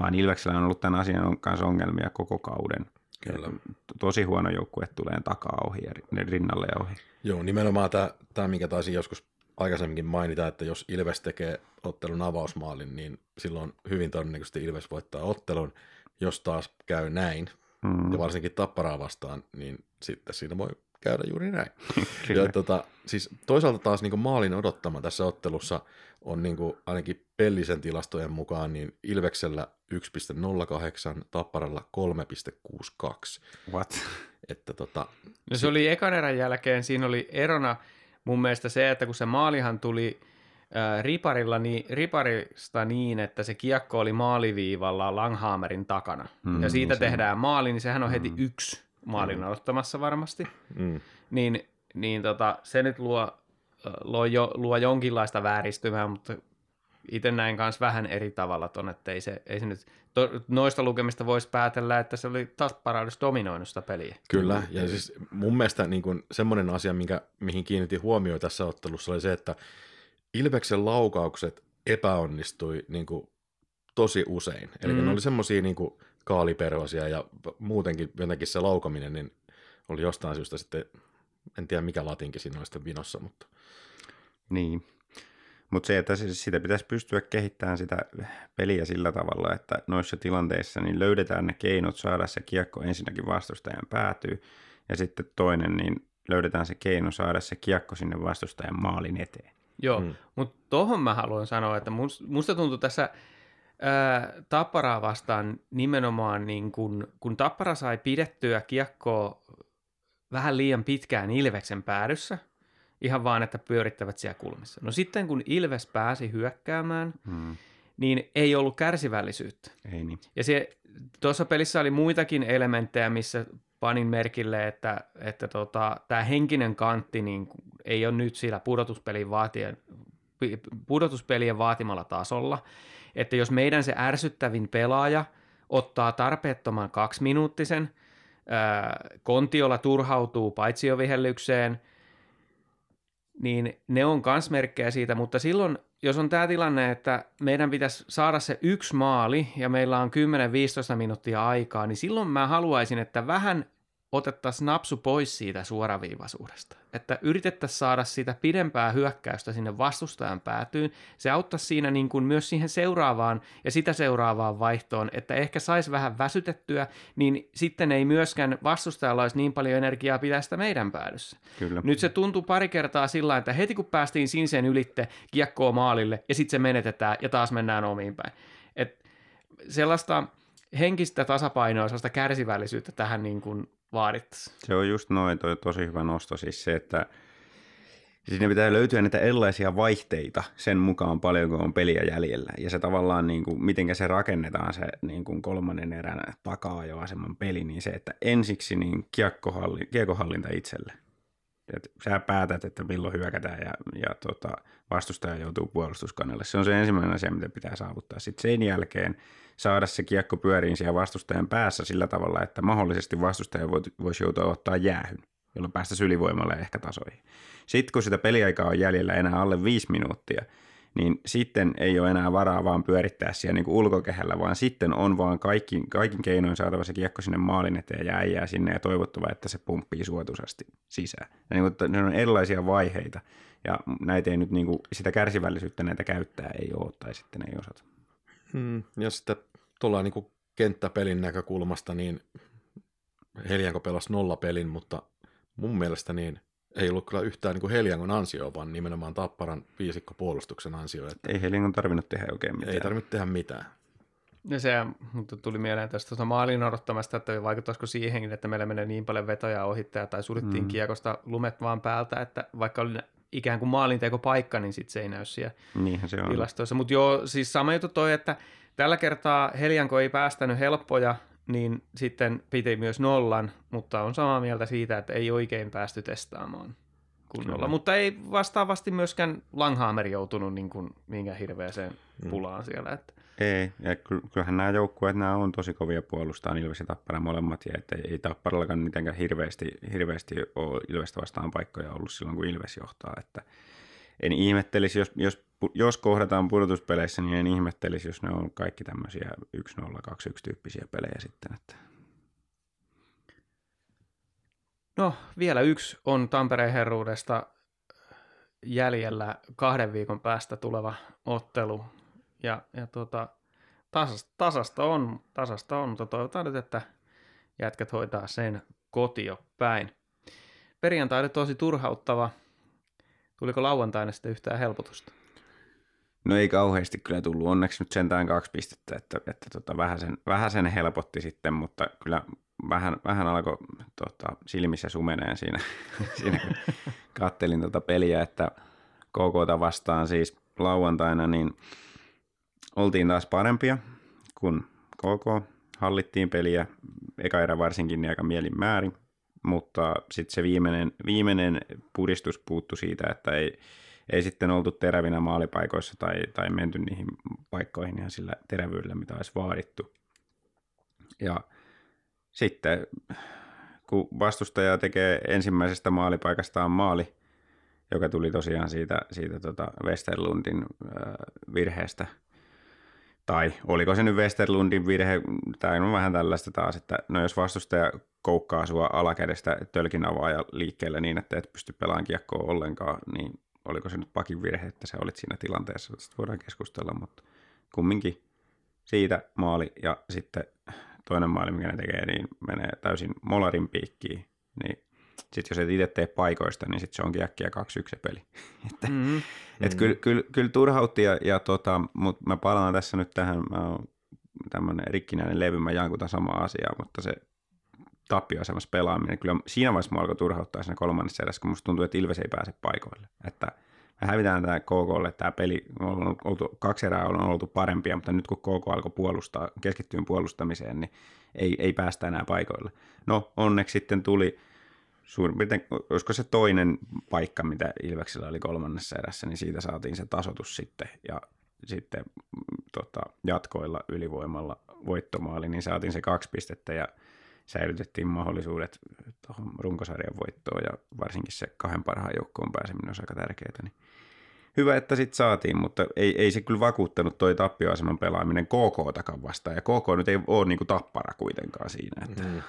vaan Ilveksellä on ollut tämän asian kanssa ongelmia koko kauden. Kyllä. Tosi huono joukkue tulee takaa ohi ja rinnalle ja ohi. Joo, nimenomaan tämä, tämä minkä taisin joskus aikaisemminkin mainita, että jos Ilves tekee ottelun avausmaalin, niin silloin hyvin todennäköisesti Ilves voittaa ottelun. Jos taas käy näin, mm. ja varsinkin tapparaa vastaan, niin sitten siinä voi käydä juuri näin. <laughs> ja, tota, siis toisaalta taas niin maalin odottama tässä ottelussa on niin kuin, ainakin Pellisen tilastojen mukaan niin Ilveksellä 1,08, Tapparalla 3,62. What? Että tota, no se oli ekan erän jälkeen, siinä oli erona mun mielestä se, että kun se maalihan tuli äh, riparilla, niin, riparista niin, että se kiekko oli maaliviivalla Langhammerin takana. Mm, ja siitä se tehdään maali, niin sehän on heti mm. yksi maalin mm. odottamassa varmasti. mm. Niin, niin tota, se nyt luo, luo, jo, luo jonkinlaista vääristymää, mutta itse näin kanssa vähän eri tavalla ton, että ei se, ei se nyt, to, noista lukemista voisi päätellä, että se oli taas paradus dominoinut sitä peliä. Kyllä, ja siis mun mielestä niin kuin semmoinen asia, minkä, mihin kiinnitin huomioon tässä ottelussa, oli se, että Ilveksen laukaukset epäonnistui niin kuin tosi usein. Eli mm. ne oli semmoisia niin kaaliperhosia ja muutenkin jotenkin se laukaminen niin oli jostain syystä sitten, en tiedä mikä latinkin siinä oli sitten vinossa, mutta... Niin, mutta se, että sitä pitäisi pystyä kehittämään sitä peliä sillä tavalla, että noissa tilanteissa niin löydetään ne keinot saada se kiekko ensinnäkin vastustajan päätyy, ja sitten toinen, niin löydetään se keino saada se kiekko sinne vastustajan maalin eteen. Joo, hmm. mutta tuohon mä haluan sanoa, että musta tuntuu tässä Tapparaa vastaan nimenomaan, niin kun, kun Tappara sai pidettyä kiekkoa vähän liian pitkään Ilveksen päädyssä, ihan vaan, että pyörittävät siellä kulmissa. No sitten kun Ilves pääsi hyökkäämään, hmm. niin ei ollut kärsivällisyyttä. Ei niin. Ja se, tuossa pelissä oli muitakin elementtejä, missä panin merkille, että, että tota, tämä henkinen kantti niin ei ole nyt sillä pudotuspelin vaatien, pudotuspelien vaatimalla tasolla. Että jos meidän se ärsyttävin pelaaja ottaa tarpeettoman kaksiminuuttisen, Kontiola turhautuu paitsiovihellykseen – niin ne on kans merkkejä siitä, mutta silloin, jos on tämä tilanne, että meidän pitäisi saada se yksi maali ja meillä on 10-15 minuuttia aikaa, niin silloin mä haluaisin, että vähän otettaisiin napsu pois siitä suoraviivaisuudesta. Että yritettäisiin saada sitä pidempää hyökkäystä sinne vastustajan päätyyn. Se auttaisi siinä niin kuin myös siihen seuraavaan ja sitä seuraavaan vaihtoon, että ehkä saisi vähän väsytettyä, niin sitten ei myöskään vastustajalla olisi niin paljon energiaa pitää sitä meidän päädyssä. Kyllä. Nyt se tuntuu pari kertaa sillä että heti kun päästiin siniseen ylitte, kiekkoa maalille ja sitten se menetetään ja taas mennään omiin päin. Et sellaista henkistä tasapainoa, sellaista kärsivällisyyttä tähän niin kuin vaadittaisiin. Se on just noin, toi tosi hyvä nosto siis se, että siinä pitää löytyä niitä erilaisia vaihteita sen mukaan paljonko on peliä jäljellä. Ja se tavallaan, niin kuin, miten se rakennetaan se niin kuin kolmannen erän taka-ajoaseman peli, niin se, että ensiksi niin kiekkohalli, kiekkohallinta itselle. Et sä päätät, että milloin hyökätään ja, ja tota, vastustaja joutuu puolustuskannelle. Se on se ensimmäinen asia, mitä pitää saavuttaa. Sitten sen jälkeen saada se kiekko pyöriin siellä vastustajan päässä sillä tavalla, että mahdollisesti vastustaja voisi joutua ottaa jäähyn, jolloin päästä ylivoimalle ehkä tasoihin. Sitten kun sitä peliaikaa on jäljellä enää alle viisi minuuttia, niin sitten ei ole enää varaa vaan pyörittää siellä niin kuin ulkokehällä, vaan sitten on vaan kaikin, kaikin keinoin saatava se kiekko sinne maalin eteen ja äijää sinne ja toivottava, että se pumppii suotuisasti sisään. Ja niin kuin, ne on erilaisia vaiheita ja näitä ei nyt niin kuin, sitä kärsivällisyyttä näitä käyttää ei ole tai sitten ei osata. Hmm, ja sitten tuolla niin kenttäpelin näkökulmasta, niin Helianko pelasi nollapelin, mutta mun mielestä niin ei ollut kyllä yhtään niin Heliangon ansio, vaan nimenomaan Tapparan viisikkopuolustuksen ansio. Että ei Heliangon tarvinnut tehdä oikein mitään. Ei tarvinnut tehdä mitään. Ja se mutta tuli mieleen tästä tuota maalin odottamasta, että vaikuttaisiko siihenkin, että meillä menee niin paljon vetoja ohittaja tai surittiin mm. kiekosta lumet vaan päältä, että vaikka oli ikään kuin maalinteko paikka, niin sitten se ei näy siellä Niinhän se on. tilastoissa. Mutta joo, siis sama juttu toi, että tällä kertaa Helianko ei päästänyt helppoja, niin sitten piti myös nollan, mutta on samaa mieltä siitä, että ei oikein päästy testaamaan kunnolla. Kyllä. Mutta ei vastaavasti myöskään Langhammer joutunut niin kuin mihinkään hirveäseen mm. pulaan mm. siellä. Että. Ei, ja kyllähän nämä joukkueet nämä on tosi kovia puolustaa, Ilves ja Tappara molemmat, ja että ei Tapparallakaan mitenkään hirveästi, hirveästi ole Ilvestä vastaan paikkoja ollut silloin, kun Ilves johtaa, että en ihmettelisi, jos, jos, jos kohdataan pudotuspeleissä, niin en ihmettelisi, jos ne on kaikki tämmöisiä 1-0, 2-1 tyyppisiä pelejä sitten, että No, vielä yksi on Tampereen herruudesta jäljellä kahden viikon päästä tuleva ottelu ja, ja tuota, tasasta, tasasta, on, tasasta on, mutta toivotaan nyt, että jätkät hoitaa sen kotio päin. Perjantai oli tosi turhauttava. Tuliko lauantaina sitten yhtään helpotusta? No ei kauheasti kyllä tullut. Onneksi nyt sentään kaksi pistettä, että, että tota, vähän, sen, vähän sen helpotti sitten, mutta kyllä vähän, vähän alkoi tota, silmissä sumeneen siinä, <laughs> siinä kun kattelin tota peliä, että KKta vastaan siis lauantaina, niin oltiin taas parempia kuin KK. Hallittiin peliä, eka erä varsinkin niin aika mielin määrin, mutta sitten se viimeinen, viimeinen pudistus puuttu siitä, että ei, ei sitten oltu terävinä maalipaikoissa tai, tai menty niihin paikkoihin ihan sillä terävyydellä, mitä olisi vaadittu. Ja sitten kun vastustaja tekee ensimmäisestä maalipaikastaan maali, joka tuli tosiaan siitä, siitä tota Westerlundin äh, virheestä – tai oliko se nyt Westerlundin virhe, tai on vähän tällaista taas, että no jos vastustaja koukkaa sua alakädestä tölkin avaaja liikkeelle niin, että et pysty pelaamaan kiekkoa ollenkaan, niin oliko se nyt pakin virhe, että sä olit siinä tilanteessa, sitten voidaan keskustella, mutta kumminkin siitä maali ja sitten toinen maali, mikä ne tekee, niin menee täysin molarin piikkiin, niin sitten jos et itse tee paikoista, niin sitten se onkin äkkiä 2-1 peli. <laughs> että, mm-hmm. et mm. kyllä, kyllä, kyllä turhautti, ja, ja tota, mutta mä palaan tässä nyt tähän, mä oon tämmöinen rikkinäinen levy, mä jaan samaa asiaa, mutta se tappioasemassa pelaaminen, kyllä siinä vaiheessa mä alkoi turhauttaa siinä kolmannessa erässä, kun musta tuntuu, että Ilves ei pääse paikoille. Että me hävitään tämä KKlle, tämä peli on oltu, kaksi erää on oltu parempia, mutta nyt kun KK alkoi puolustaa, keskittyä puolustamiseen, niin ei, ei päästä enää paikoille. No onneksi sitten tuli suurin piirtein, olisiko se toinen paikka, mitä Ilveksellä oli kolmannessa erässä, niin siitä saatiin se tasotus sitten ja sitten tota, jatkoilla ylivoimalla voittomaali, niin saatiin se kaksi pistettä ja säilytettiin mahdollisuudet tuohon runkosarjan voittoon ja varsinkin se kahden parhaan joukkoon pääseminen on aika tärkeää. Niin hyvä, että sitten saatiin, mutta ei, ei se kyllä vakuuttanut toi tappioaseman pelaaminen KK-takan vastaan. Ja KK nyt ei ole niin kuin tappara kuitenkaan siinä. Että... Mm.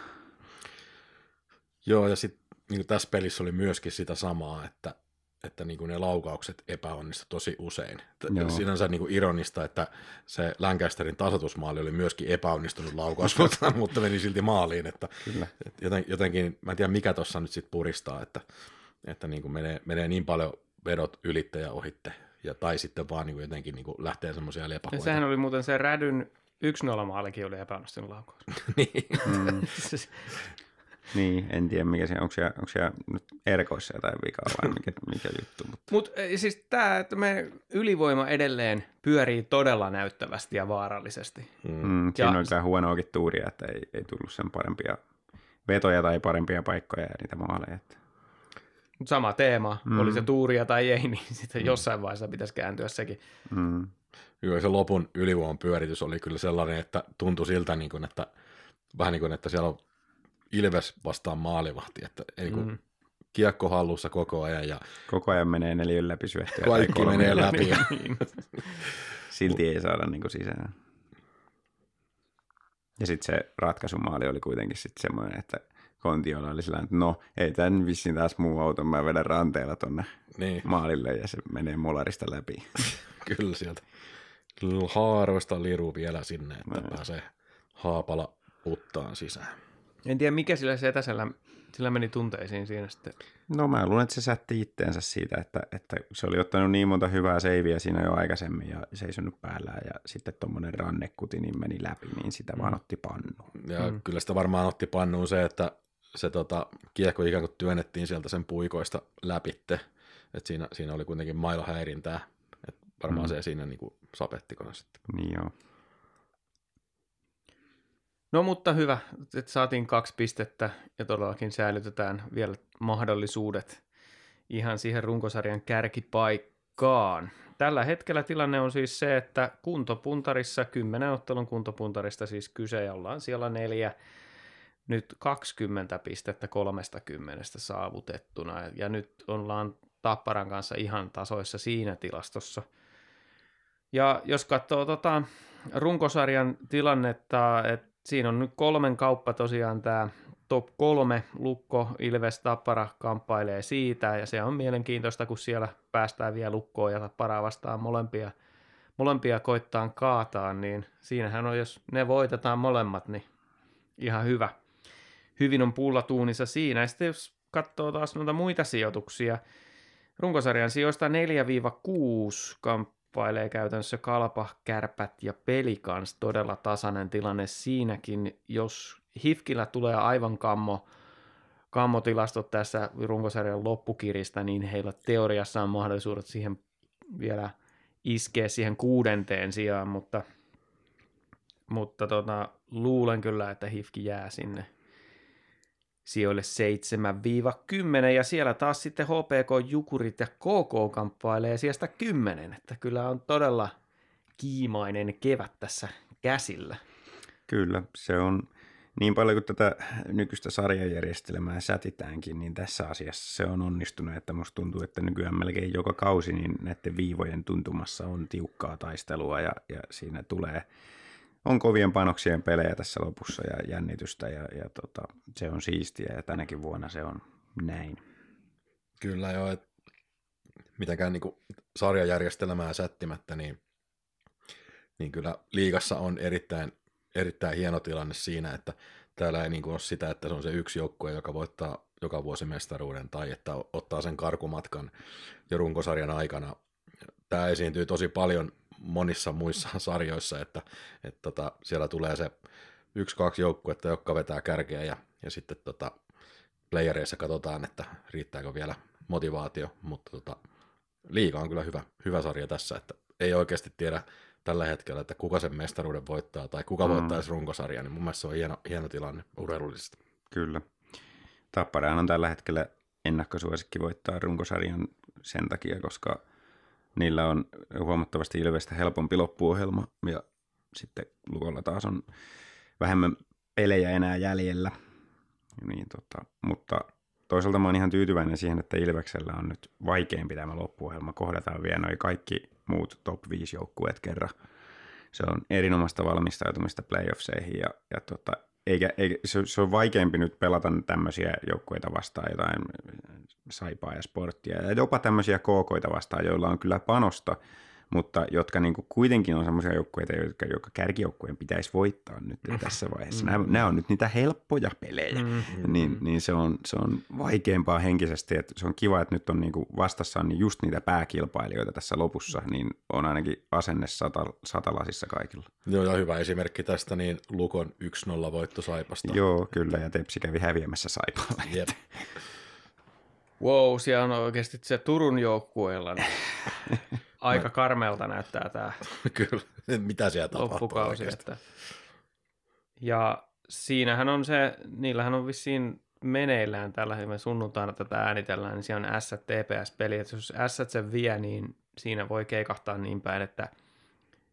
Joo, ja sitten niin tässä pelissä oli myöskin sitä samaa, että että niin kuin ne laukaukset epäonnistu tosi usein. Joo. Sinänsä niin kuin ironista, että se Lancasterin tasoitusmaali oli myöskin epäonnistunut laukaus, mutta, <laughs> mutta meni silti maaliin. Että, Kyllä. että joten, jotenkin, mä en tiedä mikä tuossa nyt sitten puristaa, että, että niin kuin menee, menee niin paljon vedot ylittäjä ohitte, ja, tai sitten vaan niin kuin jotenkin niin kuin lähtee semmoisia lepakoita. Ja sehän oli muuten se rädyn 1-0 maalikin oli epäonnistunut laukaus. <laughs> niin. Mm. <laughs> Niin, en tiedä mikä se onko siellä, onko siellä nyt erkoissa jotain vikaa vai mikä, mikä juttu. Mutta Mut, e, siis tämä, että me ylivoima edelleen pyörii todella näyttävästi ja vaarallisesti. Mm. Mm, siinä ja... oli kyllä huonoakin tuuria, että ei, ei tullut sen parempia vetoja tai parempia paikkoja ja niitä maaleja. Että... Mut sama teema, mm. oli se tuuria tai ei, <laughs> niin sitten mm. jossain vaiheessa pitäisi kääntyä sekin. Mm. Joo, se lopun ylivoiman pyöritys oli kyllä sellainen, että tuntui siltä, niin kuin, että vähän niin kuin, että siellä on Ilves vastaan maalivahti, että ei kun mm. kiekko hallussa koko ajan. Ja koko ajan menee neljän läpi syöttyä. Kaikki menee läpi. <laughs> Niin. Silti ei saada niin sisään. Ja sitten se ratkaisumaali oli kuitenkin sitten semmoinen, että Kontiola oli sillä että no, ei tämän vissiin taas muu auto, mä vedän ranteella tonne niin. maalille ja se menee molarista läpi. <laughs> Kyllä sieltä haaroista liru vielä sinne, että no. pääsee haapala puttaan sisään. En tiedä, mikä sillä setäsellä, sillä meni tunteisiin siinä sitten. No mä luulen, että se sätti itteensä siitä, että, että se oli ottanut niin monta hyvää seiviä siinä jo aikaisemmin ja seisonut päällään ja sitten tuommoinen rannekuti niin meni läpi, niin sitä mm. vaan otti pannuun. Ja mm. kyllä sitä varmaan otti pannuun se, että se tota, kiekko ikään kuin työnnettiin sieltä sen puikoista läpitte, että siinä, siinä oli kuitenkin mailohäirintää, että varmaan mm. se siinä niin kuin sapetti kanssa. Niin joo. No mutta hyvä, että saatiin kaksi pistettä ja todellakin säilytetään vielä mahdollisuudet ihan siihen runkosarjan kärkipaikkaan. Tällä hetkellä tilanne on siis se, että kuntopuntarissa, kymmenen ottelun kuntopuntarista siis kyse ja ollaan siellä neljä, nyt 20 pistettä 30 saavutettuna ja nyt ollaan Tapparan kanssa ihan tasoissa siinä tilastossa. Ja jos katsoo tota runkosarjan tilannetta, että siinä on nyt kolmen kauppa tosiaan tämä top kolme, Lukko, Ilves, Tappara kamppailee siitä, ja se on mielenkiintoista, kun siellä päästään vielä Lukkoon ja Tapparaa vastaan molempia, molempia koittaan kaataa, niin siinähän on, jos ne voitetaan molemmat, niin ihan hyvä. Hyvin on pullatuunissa siinä, ja sitten jos katsoo taas noita muita sijoituksia, runkosarjan sijoista 4-6 kamp kamppailee käytännössä kalpa, kärpät ja pelikans todella tasainen tilanne siinäkin, jos Hifkillä tulee aivan kammo, kammotilastot tässä runkosarjan loppukiristä, niin heillä teoriassa on mahdollisuudet siihen vielä iskeä siihen kuudenteen sijaan, mutta, mutta tota, luulen kyllä, että Hifki jää sinne sijoille 7-10 ja siellä taas sitten HPK, Jukurit ja KK kamppailee sijasta 10, että kyllä on todella kiimainen kevät tässä käsillä. Kyllä, se on niin paljon kuin tätä nykyistä sarjajärjestelmää sätitäänkin, niin tässä asiassa se on onnistunut, että musta tuntuu, että nykyään melkein joka kausi niin näiden viivojen tuntumassa on tiukkaa taistelua ja, ja siinä tulee on kovien panoksien pelejä tässä lopussa ja jännitystä ja, ja tota, se on siistiä ja tänäkin vuonna se on näin. Kyllä joo, että mitenkään niin sarjajärjestelmää sättimättä, niin, niin kyllä liigassa on erittäin, erittäin hieno tilanne siinä, että täällä ei niin kuin ole sitä, että se on se yksi joukkue, joka voittaa joka vuosi mestaruuden tai että ottaa sen karkumatkan jo runkosarjan aikana. Tämä esiintyy tosi paljon monissa muissa <laughs> sarjoissa, että, että tota, siellä tulee se yksi-kaksi joukkuetta, jotka vetää kärkeä ja, ja sitten tota, playereissa katsotaan, että riittääkö vielä motivaatio, mutta tota, liiga on kyllä hyvä, hyvä sarja tässä, että ei oikeasti tiedä tällä hetkellä, että kuka sen mestaruuden voittaa tai kuka mm. voittaisi runkosarja, niin mun mielestä se on hieno, hieno tilanne urheilullisesti. Kyllä. Tapparaan on tällä hetkellä ennakkosuosikki voittaa runkosarjan sen takia, koska niillä on huomattavasti Ilvestä helpompi loppuohjelma ja sitten Lukolla taas on vähemmän pelejä enää jäljellä Niin, tota, mutta toisaalta mä oon ihan tyytyväinen siihen, että Ilveksellä on nyt vaikeampi tämä loppuohjelma. Kohdataan vielä noin kaikki muut top 5 joukkueet kerran. Se on erinomaista valmistautumista playoffseihin ja, ja tota, eikä, eikä, se, se, on vaikeampi nyt pelata tämmöisiä joukkueita vastaan, jotain saipaa ja sporttia ja jopa tämmöisiä kookoita vastaan, joilla on kyllä panosta, mutta jotka niin kuin kuitenkin on semmoisia joukkueita, jotka, jotka kärkijoukkueen pitäisi voittaa nyt mm. tässä vaiheessa. Mm. Nämä, nämä on nyt niitä helppoja pelejä, mm. niin, niin se, on, se on vaikeampaa henkisesti. Että se on kiva, että nyt on niin kuin vastassa on just niitä pääkilpailijoita tässä lopussa, niin on ainakin asenne sata, satalasissa kaikilla. Joo, ja hyvä esimerkki tästä, niin Lukon 1-0 voitto Saipasta. Joo, kyllä, ja Tepsi kävi häviämässä Saipalle. Jep. <laughs> Wow, siellä on oikeasti se Turun joukkueella. Niin <laughs> aika karmelta näyttää tämä <laughs> Kyllä, mitä siellä loppukausi. Että... Ja siinähän on se, niillähän on vissiin meneillään tällä hetkellä sunnuntaina tätä äänitellään, niin siellä on S TPS-peli, että jos S sen vie, niin siinä voi keikahtaa niin päin, että,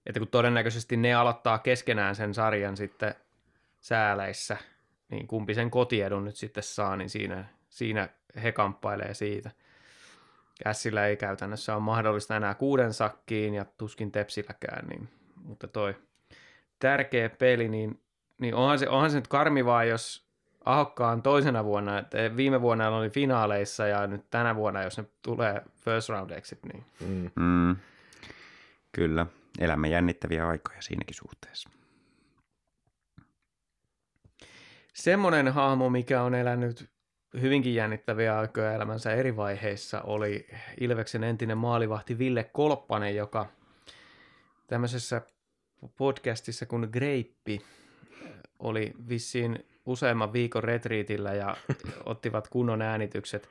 että kun todennäköisesti ne aloittaa keskenään sen sarjan sitten sääleissä, niin kumpi sen kotiedun nyt sitten saa, niin siinä, siinä he kamppailee siitä. Kässillä ei käytännössä ole mahdollista enää kuuden sakkiin ja tuskin Tepsilläkään, niin, mutta toi tärkeä peli, niin, niin onhan, se, onhan se nyt karmivaa, jos Ahokkaan toisena vuonna, että viime vuonna oli finaaleissa ja nyt tänä vuonna, jos ne tulee first round exit, niin... Mm. Mm. Kyllä, elämme jännittäviä aikoja siinäkin suhteessa. Semmoinen hahmo, mikä on elänyt hyvinkin jännittäviä aikoja elämänsä eri vaiheissa oli Ilveksen entinen maalivahti Ville Kolppanen, joka tämmöisessä podcastissa kuin Greippi oli vissiin useamman viikon retriitillä ja <laughs> ottivat kunnon äänitykset.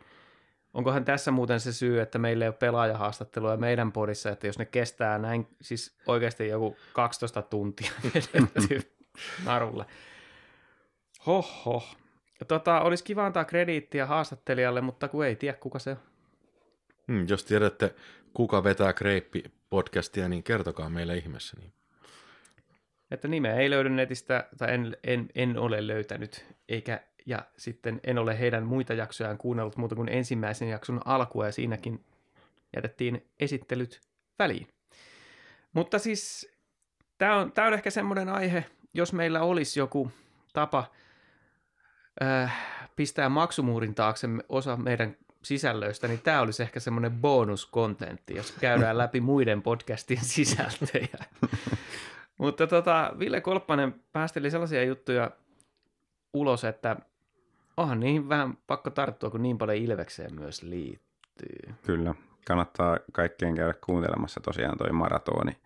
Onkohan tässä muuten se syy, että meillä ei ole pelaajahaastattelua meidän podissa, että jos ne kestää näin, siis oikeasti joku 12 tuntia <laughs> narulle. Hoho. Tota, olisi kiva antaa krediittiä haastattelijalle, mutta kun ei tiedä, kuka se on. Hmm, jos tiedätte, kuka vetää Kreippi-podcastia, niin kertokaa meille ihmeessä. Niin. Että nimeä ei löydy netistä, tai en, en, en ole löytänyt, eikä, ja sitten en ole heidän muita jaksojaan kuunnellut muuta kuin ensimmäisen jakson alkua, ja siinäkin jätettiin esittelyt väliin. Mutta siis tämä on, on ehkä semmoinen aihe, jos meillä olisi joku tapa – äh, pistää maksumuurin taakse osa meidän sisällöistä, niin tämä olisi ehkä semmoinen bonuskontentti, jos käydään läpi muiden podcastien <laughs> sisältöjä. <laughs> Mutta tota, Ville Kolppanen päästeli sellaisia juttuja ulos, että onhan niihin vähän pakko tarttua, kun niin paljon Ilvekseen myös liittyy. Kyllä, kannattaa kaikkien käydä kuuntelemassa tosiaan toi maratoni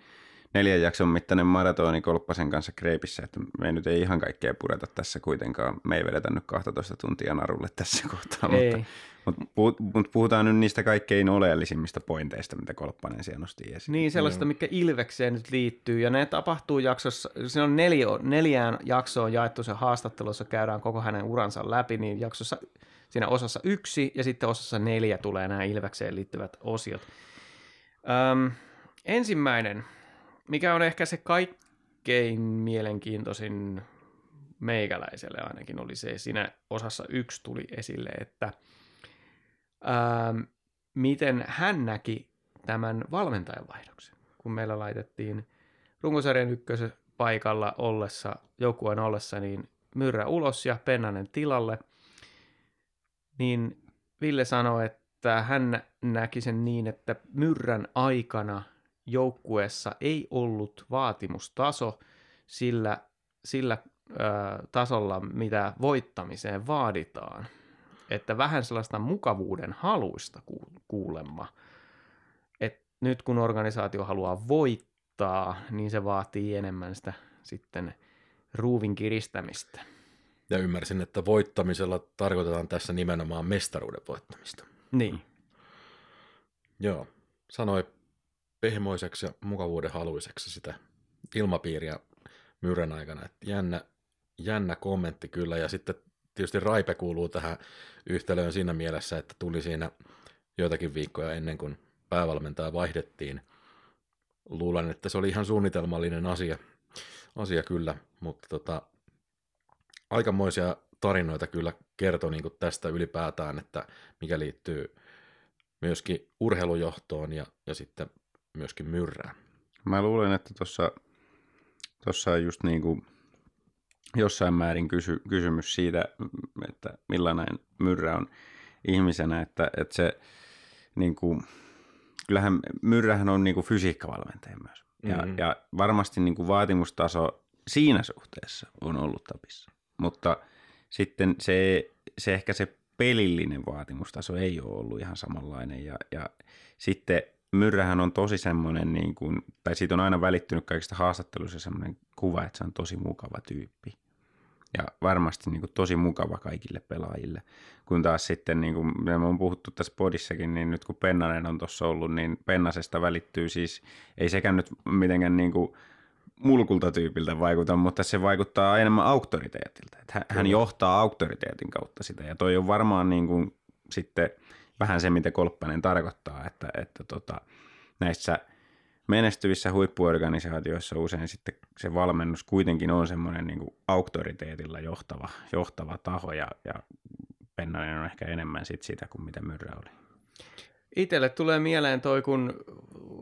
neljän jakson mittainen maratoni Kolppasen kanssa Kreipissä, että me ei nyt ei ihan kaikkea pureta tässä kuitenkaan. Me ei vedetä nyt 12 tuntia narulle tässä kohtaa, ei. mutta, mutta puhutaan nyt niistä kaikkein oleellisimmista pointeista, mitä Kolppanen siellä nosti esiin. Niin, sellaista, mikä Ilvekseen nyt liittyy, ja ne tapahtuu jaksossa, se on neljä, neljään jaksoon jaettu se haastattelussa, käydään koko hänen uransa läpi, niin jaksossa siinä osassa yksi ja sitten osassa neljä tulee nämä Ilvekseen liittyvät osiot. Öm, ensimmäinen – mikä on ehkä se kaikkein mielenkiintoisin meikäläiselle ainakin oli se, siinä osassa yksi tuli esille, että ää, miten hän näki tämän valmentajanvaihdoksen, kun meillä laitettiin runkosarjan ykkösen paikalla ollessa, joukkueen ollessa, niin Myrrä ulos ja Pennanen tilalle, niin Ville sanoi, että hän näki sen niin, että Myrrän aikana – joukkueessa ei ollut vaatimustaso sillä, sillä ö, tasolla, mitä voittamiseen vaaditaan. Että vähän sellaista mukavuuden haluista kuulemma. Et nyt kun organisaatio haluaa voittaa, niin se vaatii enemmän sitä sitten ruuvin kiristämistä. Ja ymmärsin, että voittamisella tarkoitetaan tässä nimenomaan mestaruuden voittamista. Niin. Joo. Sanoi pehmoiseksi ja mukavuuden haluiseksi sitä ilmapiiriä myrän aikana. Että jännä, jännä kommentti kyllä, ja sitten tietysti Raipe kuuluu tähän yhtälöön siinä mielessä, että tuli siinä joitakin viikkoja ennen kuin päävalmentaja vaihdettiin. Luulen, että se oli ihan suunnitelmallinen asia, asia kyllä, mutta tota, aikamoisia tarinoita kyllä kertoi niin tästä ylipäätään, että mikä liittyy myöskin urheilujohtoon ja, ja sitten myöskin myrrään. Mä luulen, että tuossa tossa on just niin kuin jossain määrin kysy, kysymys siitä, että millainen myrrä on ihmisenä, että, että se niin kuin, kyllähän myrrähän on niin kuin fysiikkavalmentaja myös. Ja, mm-hmm. ja varmasti niin kuin vaatimustaso siinä suhteessa on ollut tapissa. Mutta sitten se, se ehkä se pelillinen vaatimustaso ei ole ollut ihan samanlainen. Ja, ja sitten Myrrähän on tosi semmoinen, niin kuin, tai siitä on aina välittynyt kaikista haastatteluissa semmoinen kuva, että se on tosi mukava tyyppi. Ja varmasti niin kuin, tosi mukava kaikille pelaajille. Kun taas sitten, niin kuin me on puhuttu tässä podissakin, niin nyt kun Pennanen on tuossa ollut, niin Pennasesta välittyy siis, ei sekään nyt mitenkään niin kuin, mulkulta tyypiltä vaikuta, mutta se vaikuttaa enemmän auktoriteetilta. Että hän johtaa auktoriteetin kautta sitä ja toi on varmaan niin kuin sitten vähän se, mitä Kolppanen tarkoittaa, että, että tota, näissä menestyvissä huippuorganisaatioissa usein sitten se valmennus kuitenkin on semmoinen niin kuin auktoriteetilla johtava, johtava taho ja, ja Pennanen on ehkä enemmän sit sitä kuin mitä Myrrä oli. Itselle tulee mieleen toi, kun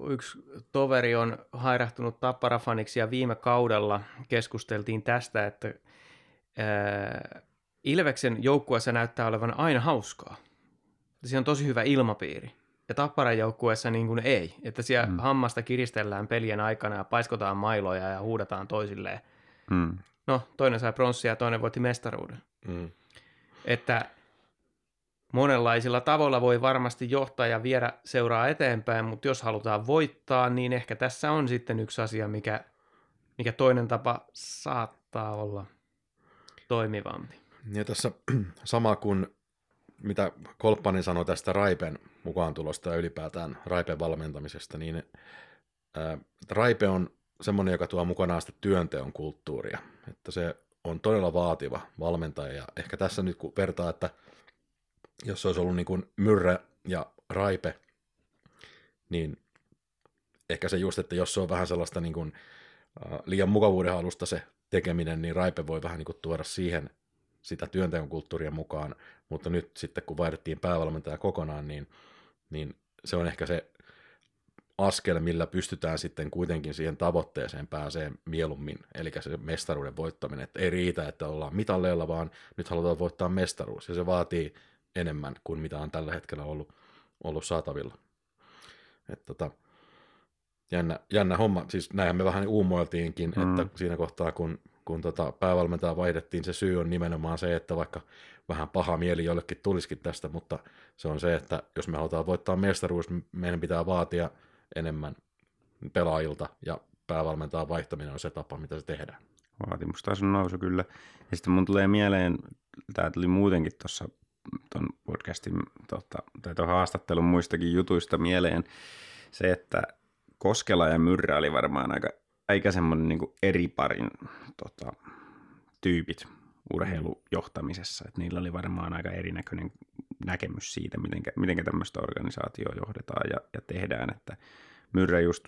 yksi toveri on hairahtunut tapparafaniksi ja viime kaudella keskusteltiin tästä, että ää, Ilveksen joukkueessa näyttää olevan aina hauskaa. Siinä on tosi hyvä ilmapiiri. Ja Tapparan joukkueessa niin kuin ei. Että siellä mm. hammasta kiristellään pelien aikana ja paiskotaan mailoja ja huudataan toisilleen. Mm. No, toinen sai pronssia ja toinen voitti mestaruuden. Mm. Että monenlaisilla tavoilla voi varmasti johtaa ja viedä seuraa eteenpäin, mutta jos halutaan voittaa, niin ehkä tässä on sitten yksi asia, mikä, mikä toinen tapa saattaa olla toimivampi. Ja tässä <clears throat> sama kuin mitä Kolppanen sanoi tästä Raipen mukaan tulosta ja ylipäätään Raipen valmentamisesta, niin Raipe on semmoinen, joka tuo mukanaan sitä työnteon kulttuuria. Että se on todella vaativa valmentaja ja ehkä tässä nyt kun vertaa, että jos olisi ollut niin kuin Myrrä ja Raipe, niin ehkä se just, että jos se on vähän sellaista niin kuin, liian mukavuuden halusta se tekeminen, niin Raipe voi vähän niin kuin tuoda siihen sitä työnteon kulttuuria mukaan, mutta nyt sitten kun vaihdettiin päävalmentaja kokonaan, niin, niin se on ehkä se askel, millä pystytään sitten kuitenkin siihen tavoitteeseen pääsee mieluummin, eli se mestaruuden voittaminen. Että ei riitä, että ollaan mitalleilla, vaan nyt halutaan voittaa mestaruus, ja se vaatii enemmän kuin mitä on tällä hetkellä ollut, ollut saatavilla. Et tota, jännä, jännä homma, siis näinhän me vähän uumoiltiinkin, mm. että siinä kohtaa kun, kun tota päävalmentaja vaihdettiin, se syy on nimenomaan se, että vaikka vähän paha mieli jollekin tulisikin tästä, mutta se on se, että jos me halutaan voittaa mestaruus, meidän pitää vaatia enemmän pelaajilta ja päävalmentajan vaihtaminen on se tapa, mitä se tehdään. Vaatimustason nousu kyllä. Ja sitten mun tulee mieleen, tämä tuli muutenkin tuossa tuon podcastin tota, tai tuon haastattelun muistakin jutuista mieleen se, että Koskela ja Myrrä oli varmaan aika, aika semmoinen niin eri parin tota, tyypit urheilujohtamisessa, että niillä oli varmaan aika erinäköinen näkemys siitä, miten, miten tämmöistä organisaatioa johdetaan ja, ja tehdään, että Myrrä just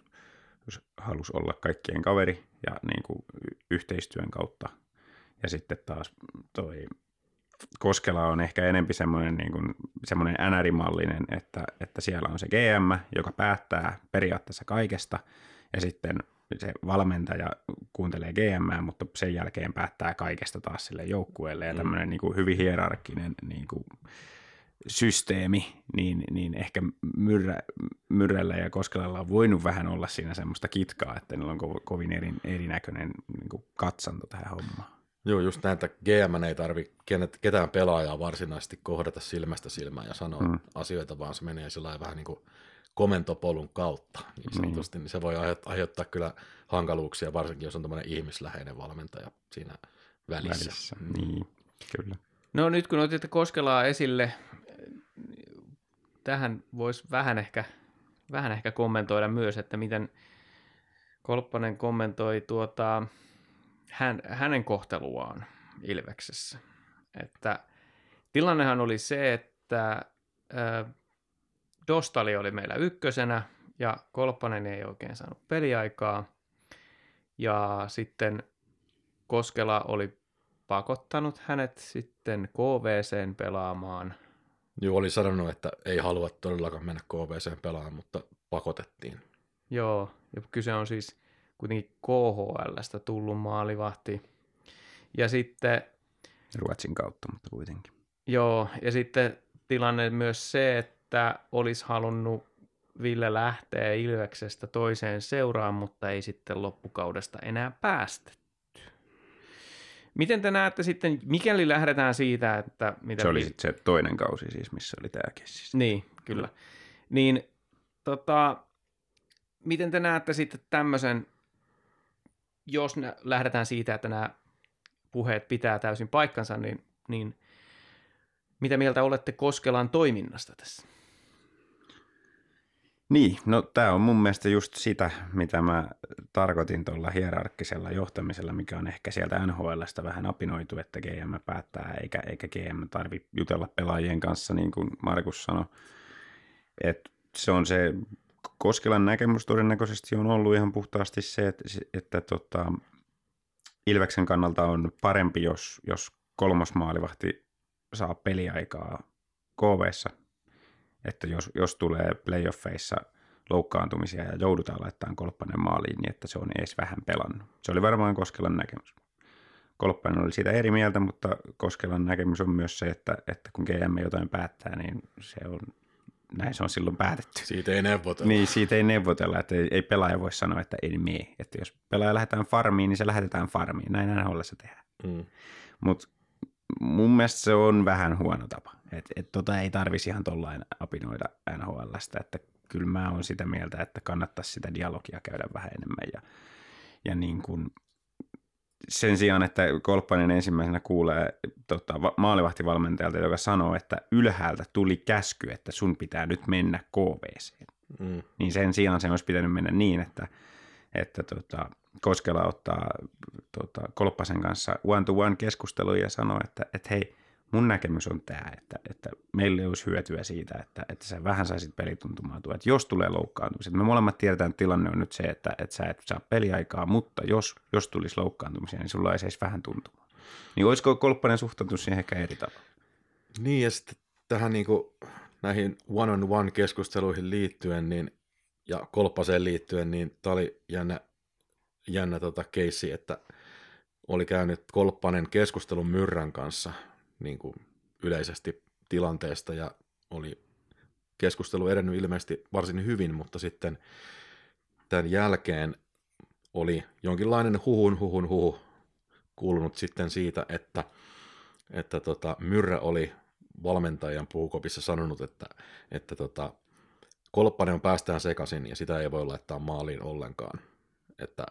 halusi olla kaikkien kaveri ja niin kuin yhteistyön kautta. Ja sitten taas toi Koskela on ehkä enempi semmoinen, niin kuin, semmoinen NR-mallinen, että, että siellä on se GM, joka päättää periaatteessa kaikesta, ja sitten se valmentaja kuuntelee GM, mutta sen jälkeen päättää kaikesta taas sille joukkueelle, ja mm. tämmöinen niin kuin, hyvin hierarkkinen niin kuin, systeemi, niin, niin ehkä myrrä, Myrrällä ja Koskelalla on voinut vähän olla siinä semmoista kitkaa, että niillä on ko- kovin eri, erinäköinen niin kuin katsanto tähän hommaan. Joo, just näin, että GM ei tarvitse ketään pelaajaa varsinaisesti kohdata silmästä silmään ja sanoa mm. asioita, vaan se menee sillä vähän niin kuin komentopolun kautta niin sanotusti, mm. niin se voi aiheuttaa kyllä hankaluuksia, varsinkin jos on tämmöinen ihmisläheinen valmentaja siinä välissä. välissä. Mm. Niin, kyllä. No nyt kun otitte Koskelaa esille, tähän voisi vähän ehkä, vähän ehkä kommentoida myös, että miten Kolppanen kommentoi tuota, hän, hänen kohteluaan Ilveksessä. Että tilannehan oli se, että äh, Dostali oli meillä ykkösenä ja Kolppanen ei oikein saanut peliaikaa. Ja sitten Koskela oli pakottanut hänet sitten KVCn pelaamaan. Joo, oli sanonut, että ei halua todellakaan mennä KVCn pelaamaan, mutta pakotettiin. Joo, ja kyse on siis kuitenkin KHLstä tullut maalivahti. Ja sitten, Ruotsin kautta, mutta kuitenkin. joo, ja sitten tilanne myös se, että olisi halunnut Ville lähteä Ilveksestä toiseen seuraan, mutta ei sitten loppukaudesta enää päästetty. Miten te näette sitten, mikäli lähdetään siitä, että... Mitä Se oli Vi- sitten se toinen kausi siis, missä oli tämäkin siis. Niin, kyllä. Niin, tota, miten te näette sitten tämmöisen, jos lähdetään siitä, että nämä puheet pitää täysin paikkansa, niin, niin mitä mieltä olette Koskelan toiminnasta tässä? Niin, no tämä on mun mielestä just sitä, mitä mä tarkoitin tuolla hierarkkisella johtamisella, mikä on ehkä sieltä NHLstä vähän apinoitu, että GM päättää, eikä, eikä GM tarvi jutella pelaajien kanssa, niin kuin Markus sanoi. Et se on se, Koskelan näkemys todennäköisesti on ollut ihan puhtaasti se, että, että tota, Ilveksen kannalta on parempi, jos, jos kolmas maalivahti saa peliaikaa KVssa että jos, jos tulee playoffeissa loukkaantumisia ja joudutaan laittamaan Kolppanen maaliin, niin että se on edes vähän pelannut. Se oli varmaan Koskelan näkemys. Kolppanen oli siitä eri mieltä, mutta Koskelan näkemys on myös se, että, että kun GM jotain päättää, niin se on, näin se on silloin päätetty. Siitä ei neuvotella. Niin, siitä ei neuvotella, että ei, ei pelaaja voi sanoa, että ei mene. Että jos pelaaja lähdetään farmiin, niin se lähetetään farmiin. Näin NHL se tehdään. Mm. Mutta mun mielestä se on vähän huono tapa. Että et tota ei tarvisi ihan tollain apinoida NHLstä, että kyllä mä oon sitä mieltä, että kannattaisi sitä dialogia käydä vähän enemmän ja, ja niin kuin sen sijaan, että Kolppanen ensimmäisenä kuulee tota, va- maalivahtivalmentajalta, joka sanoo, että ylhäältä tuli käsky, että sun pitää nyt mennä KVC. Mm. Niin sen sijaan se olisi pitänyt mennä niin, että, että tota, Koskela ottaa tota, Kolppasen kanssa one-to-one keskustelua ja sanoo, että, että hei, mun näkemys on tämä, että, että meille olisi hyötyä siitä, että, että sä vähän saisit pelituntumaan tuo, että jos tulee loukkaantumisia. Me molemmat tiedetään, että tilanne on nyt se, että, että sä et saa peliaikaa, mutta jos, jos tulisi loukkaantumisia, niin sulla ei edes vähän tuntumaan. Niin olisiko Kolppanen suhtautunut siihen ehkä eri tavalla? Niin ja sitten tähän niinku, näihin one-on-one keskusteluihin liittyen niin, ja Kolppaseen liittyen, niin tämä oli jännä, jännä tota keissi, että oli käynyt Kolppanen keskustelun Myrrän kanssa niin kuin yleisesti tilanteesta ja oli keskustelu edennyt ilmeisesti varsin hyvin, mutta sitten tämän jälkeen oli jonkinlainen huhun huhun huhu kuulunut sitten siitä, että, että tota, Myrrä oli valmentajan puukopissa sanonut, että, että tota, Kolppanen on päästään sekaisin ja sitä ei voi laittaa maaliin ollenkaan. Että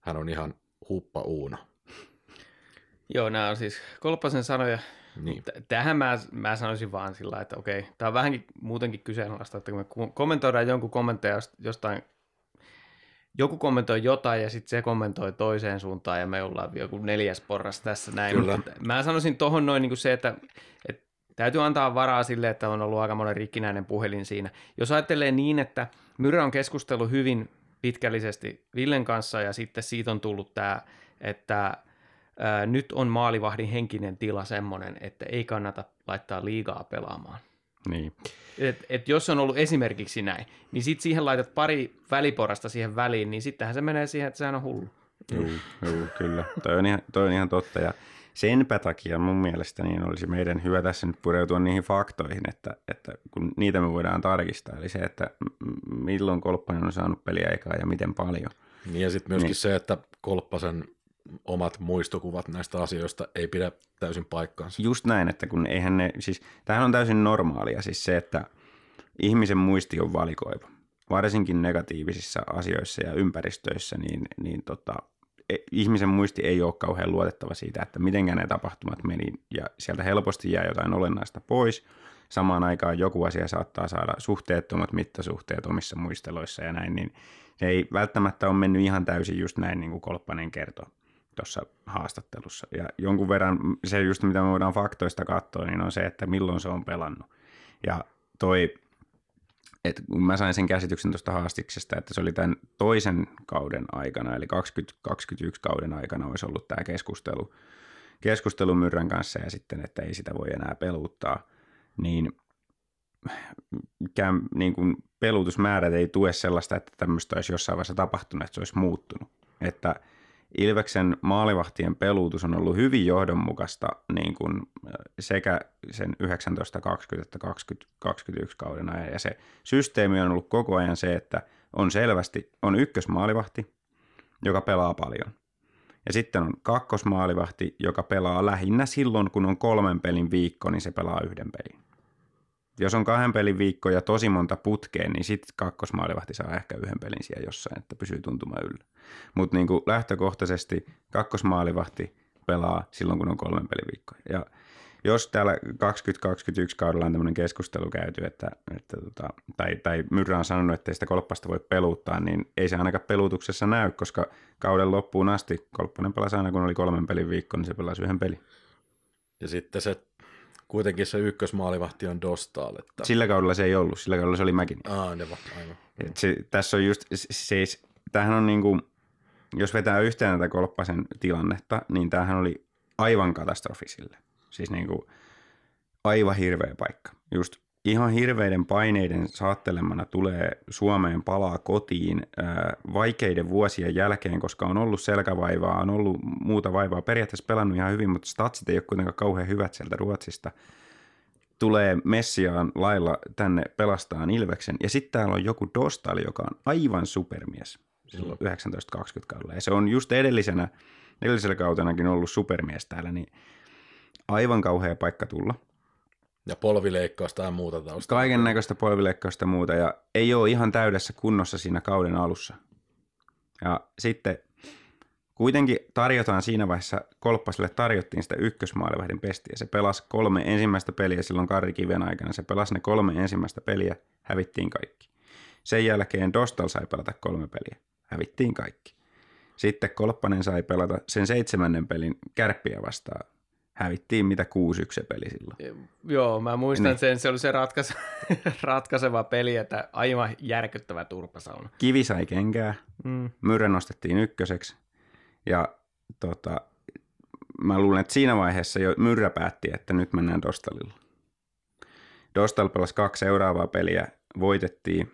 hän on ihan huppa uuna. Joo, nämä on siis Kolppasen sanoja. Niin. Tähän mä, mä sanoisin vaan sillä että okei, tämä on vähänkin muutenkin kyseenalaista, että kun me kommentoidaan jonkun kommentteja jost- jostain, joku kommentoi jotain ja sitten se kommentoi toiseen suuntaan ja me ollaan joku neljäs porras tässä näin. Kyllä. Mutta mä sanoisin tohon noin niin kuin se, että, että täytyy antaa varaa sille, että on ollut aika monen rikkinäinen puhelin siinä. Jos ajattelee niin, että Myrä on keskustellut hyvin pitkällisesti Villen kanssa ja sitten siitä on tullut tämä, että ää, nyt on maalivahdin henkinen tila semmoinen, että ei kannata laittaa liigaa pelaamaan. Niin. Et, et jos on ollut esimerkiksi näin, niin sitten siihen laitat pari väliporasta siihen väliin, niin sittenhän se menee siihen, että sehän on hullu. Joo, joo, kyllä. Toi on, ihan, toi on ihan totta. Ja senpä takia mun mielestä niin olisi meidän hyvä tässä nyt pureutua niihin faktoihin, että, että kun niitä me voidaan tarkistaa. Eli se, että milloin Kolppanen on saanut peliaikaa ja miten paljon. Niin ja sitten myöskin Niin. se, että Kolppasen omat muistokuvat näistä asioista ei pidä täysin paikkaansa. Just näin, että kun eihän ne, siis tämähän on täysin normaalia, siis se, että ihmisen muisti on valikoiva. Varsinkin negatiivisissa asioissa ja ympäristöissä, niin, niin tota, ihmisen muisti ei ole kauhean luotettava siitä, että miten ne tapahtumat meni, ja sieltä helposti jää jotain olennaista pois. Samaan aikaan joku asia saattaa saada suhteettomat mittasuhteet omissa muisteloissa ja näin, niin se ei välttämättä ole mennyt ihan täysin just näin, niin kuin Kolppanen kertoi tuossa haastattelussa. Ja jonkun verran se just, mitä me voidaan faktoista katsoa, niin on se, että milloin se on pelannut. Ja toi, että kun mä sain sen käsityksen tuosta haastiksesta, että se oli tämän toisen kauden aikana, eli 2021 kauden aikana olisi ollut tämä keskustelu, keskustelun Myrrän kanssa ja sitten, että ei sitä voi enää peluuttaa, niin, mikään, niin kuin pelutusmäärät ei tue sellaista, että tämmöistä olisi jossain vaiheessa tapahtunut, että se olisi muuttunut. Että Ilveksen maalivahtien peluutus on ollut hyvin johdonmukaista niin kuin sekä sen 1920 että 2021 kauden ajan. Ja se systeemi on ollut koko ajan se, että on selvästi on ykkösmaalivahti, joka pelaa paljon. Ja sitten on kakkosmaalivahti, joka pelaa lähinnä silloin, kun on kolmen pelin viikko, niin se pelaa yhden pelin. Jos on kahden pelin viikko ja tosi monta putkeen, niin sitten kakkosmaalivahti saa ehkä yhden pelin siellä jossain, että pysyy tuntuma yllä. Mutta niin lähtökohtaisesti kakkosmaalivahti pelaa silloin, kun on kolmen pelin viikko. Ja jos täällä 2021 kaudella on tämmöinen keskustelu käyty, että, että tota, tai, tai Myrrä on sanonut, että ei sitä kolppasta voi peluuttaa, niin ei se ainakaan peluutuksessa näy, koska kauden loppuun asti Kolppanen pelasi aina, kun oli kolmen pelin viikko, niin se pelasi yhden pelin. Ja sitten se kuitenkin se ykkösmaalivahti on Dostal. Että... Sillä kaudella se ei ollut, sillä kaudella se oli Mäkin. Aa, ne aivan. Se, tässä on just, siis, tämähän on niin kuin, jos vetää yhteen tätä kolppasen tilannetta, niin tämähän oli aivan katastrofi sille. Siis niin kuin, aivan hirveä paikka. Just ihan hirveiden paineiden saattelemana tulee Suomeen palaa kotiin ää, vaikeiden vuosien jälkeen, koska on ollut selkävaivaa, on ollut muuta vaivaa. Periaatteessa pelannut ihan hyvin, mutta statsit ei ole kuitenkaan kauhean hyvät sieltä Ruotsista. Tulee Messiaan lailla tänne pelastaan Ilveksen. Ja sitten täällä on joku Dostali, joka on aivan supermies silloin 1920 kaudella. Ja se on just edellisenä, edellisellä kautenakin ollut supermies täällä, niin aivan kauhea paikka tulla – ja polvileikkausta ja muuta taustalla. Kaiken näköistä polvileikkausta ja muuta ja ei ole ihan täydessä kunnossa siinä kauden alussa. Ja sitten kuitenkin tarjotaan siinä vaiheessa, Kolppaselle tarjottiin sitä ykkösmaalivahdin pestiä. Se pelasi kolme ensimmäistä peliä silloin Karri Kiven aikana. Se pelasi ne kolme ensimmäistä peliä, hävittiin kaikki. Sen jälkeen Dostal sai pelata kolme peliä, hävittiin kaikki. Sitten Kolppanen sai pelata sen seitsemännen pelin kärppiä vastaan, hävittiin mitä 6-1 peli silloin. Joo, mä muistan niin. sen, se oli se ratkaise- <laughs> ratkaiseva peli, että aivan järkyttävä turpasauna. Kivi sai kenkää, mm. Myrrä nostettiin ykköseksi ja tota, mä luulen, että siinä vaiheessa jo Myrrä päätti, että nyt mennään Dostalilla. Dostal pelasi kaksi seuraavaa peliä, voitettiin.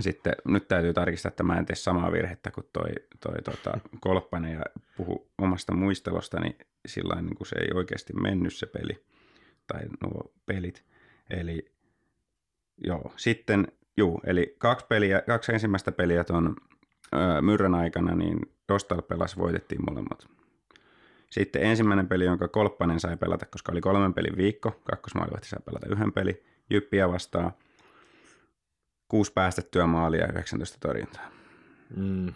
Sitten nyt täytyy tarkistaa, että mä en tee samaa virhettä kuin toi, toi tota, Kolppanen ja puhu omasta muistelosta, niin sillä niin kuin se ei oikeasti mennyt se peli tai nuo pelit. Eli joo, sitten juu, eli kaksi, peliä, kaksi ensimmäistä peliä tuon Myrrän aikana, niin Dostal pelasi, voitettiin molemmat. Sitten ensimmäinen peli, jonka Kolppanen sai pelata, koska oli kolmen pelin viikko, kakkosmaalivahti sai pelata yhden peli, Jyppiä vastaan, kuusi päästettyä maalia ja 19 torjuntaa. Mm.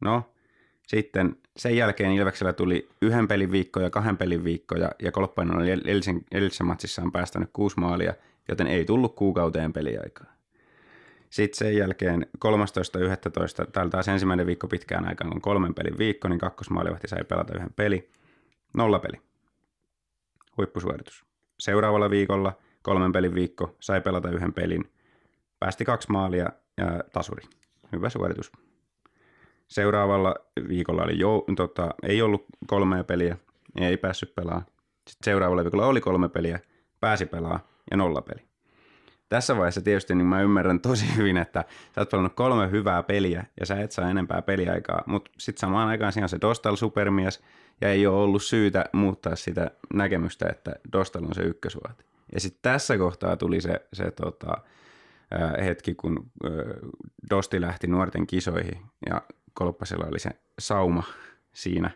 No, sitten sen jälkeen Ilveksellä tuli yhden pelin viikko ja kahden pelin viikko ja, ja Kolppainen oli edellisen, edellisessä matsissaan päästänyt kuusi maalia, joten ei tullut kuukauteen peliaikaa. Sitten sen jälkeen 13.11. täällä taas ensimmäinen viikko pitkään aikaan, kun kolmen pelin viikko, niin kakkosmaalivahti sai pelata yhden peli. Nolla peli. Huippusuoritus. Seuraavalla viikolla kolmen pelin viikko sai pelata yhden pelin. Päästi kaksi maalia ja tasuri. Hyvä suoritus. Seuraavalla viikolla oli jo, tota, ei ollut kolmea peliä, ei päässyt pelaamaan. Sitten seuraavalla viikolla oli kolme peliä, pääsi pelaa ja nolla peli. Tässä vaiheessa tietysti niin mä ymmärrän tosi hyvin, että sä oot pelannut kolme hyvää peliä ja sä et saa enempää peliaikaa, mutta sitten samaan aikaan siinä on se Dostal supermies ja ei ole ollut syytä muuttaa sitä näkemystä, että Dostal on se ykkösuoti. Ja sitten tässä kohtaa tuli se, se tota, hetki, kun Dosti lähti nuorten kisoihin ja Kolppasella oli se sauma siinä.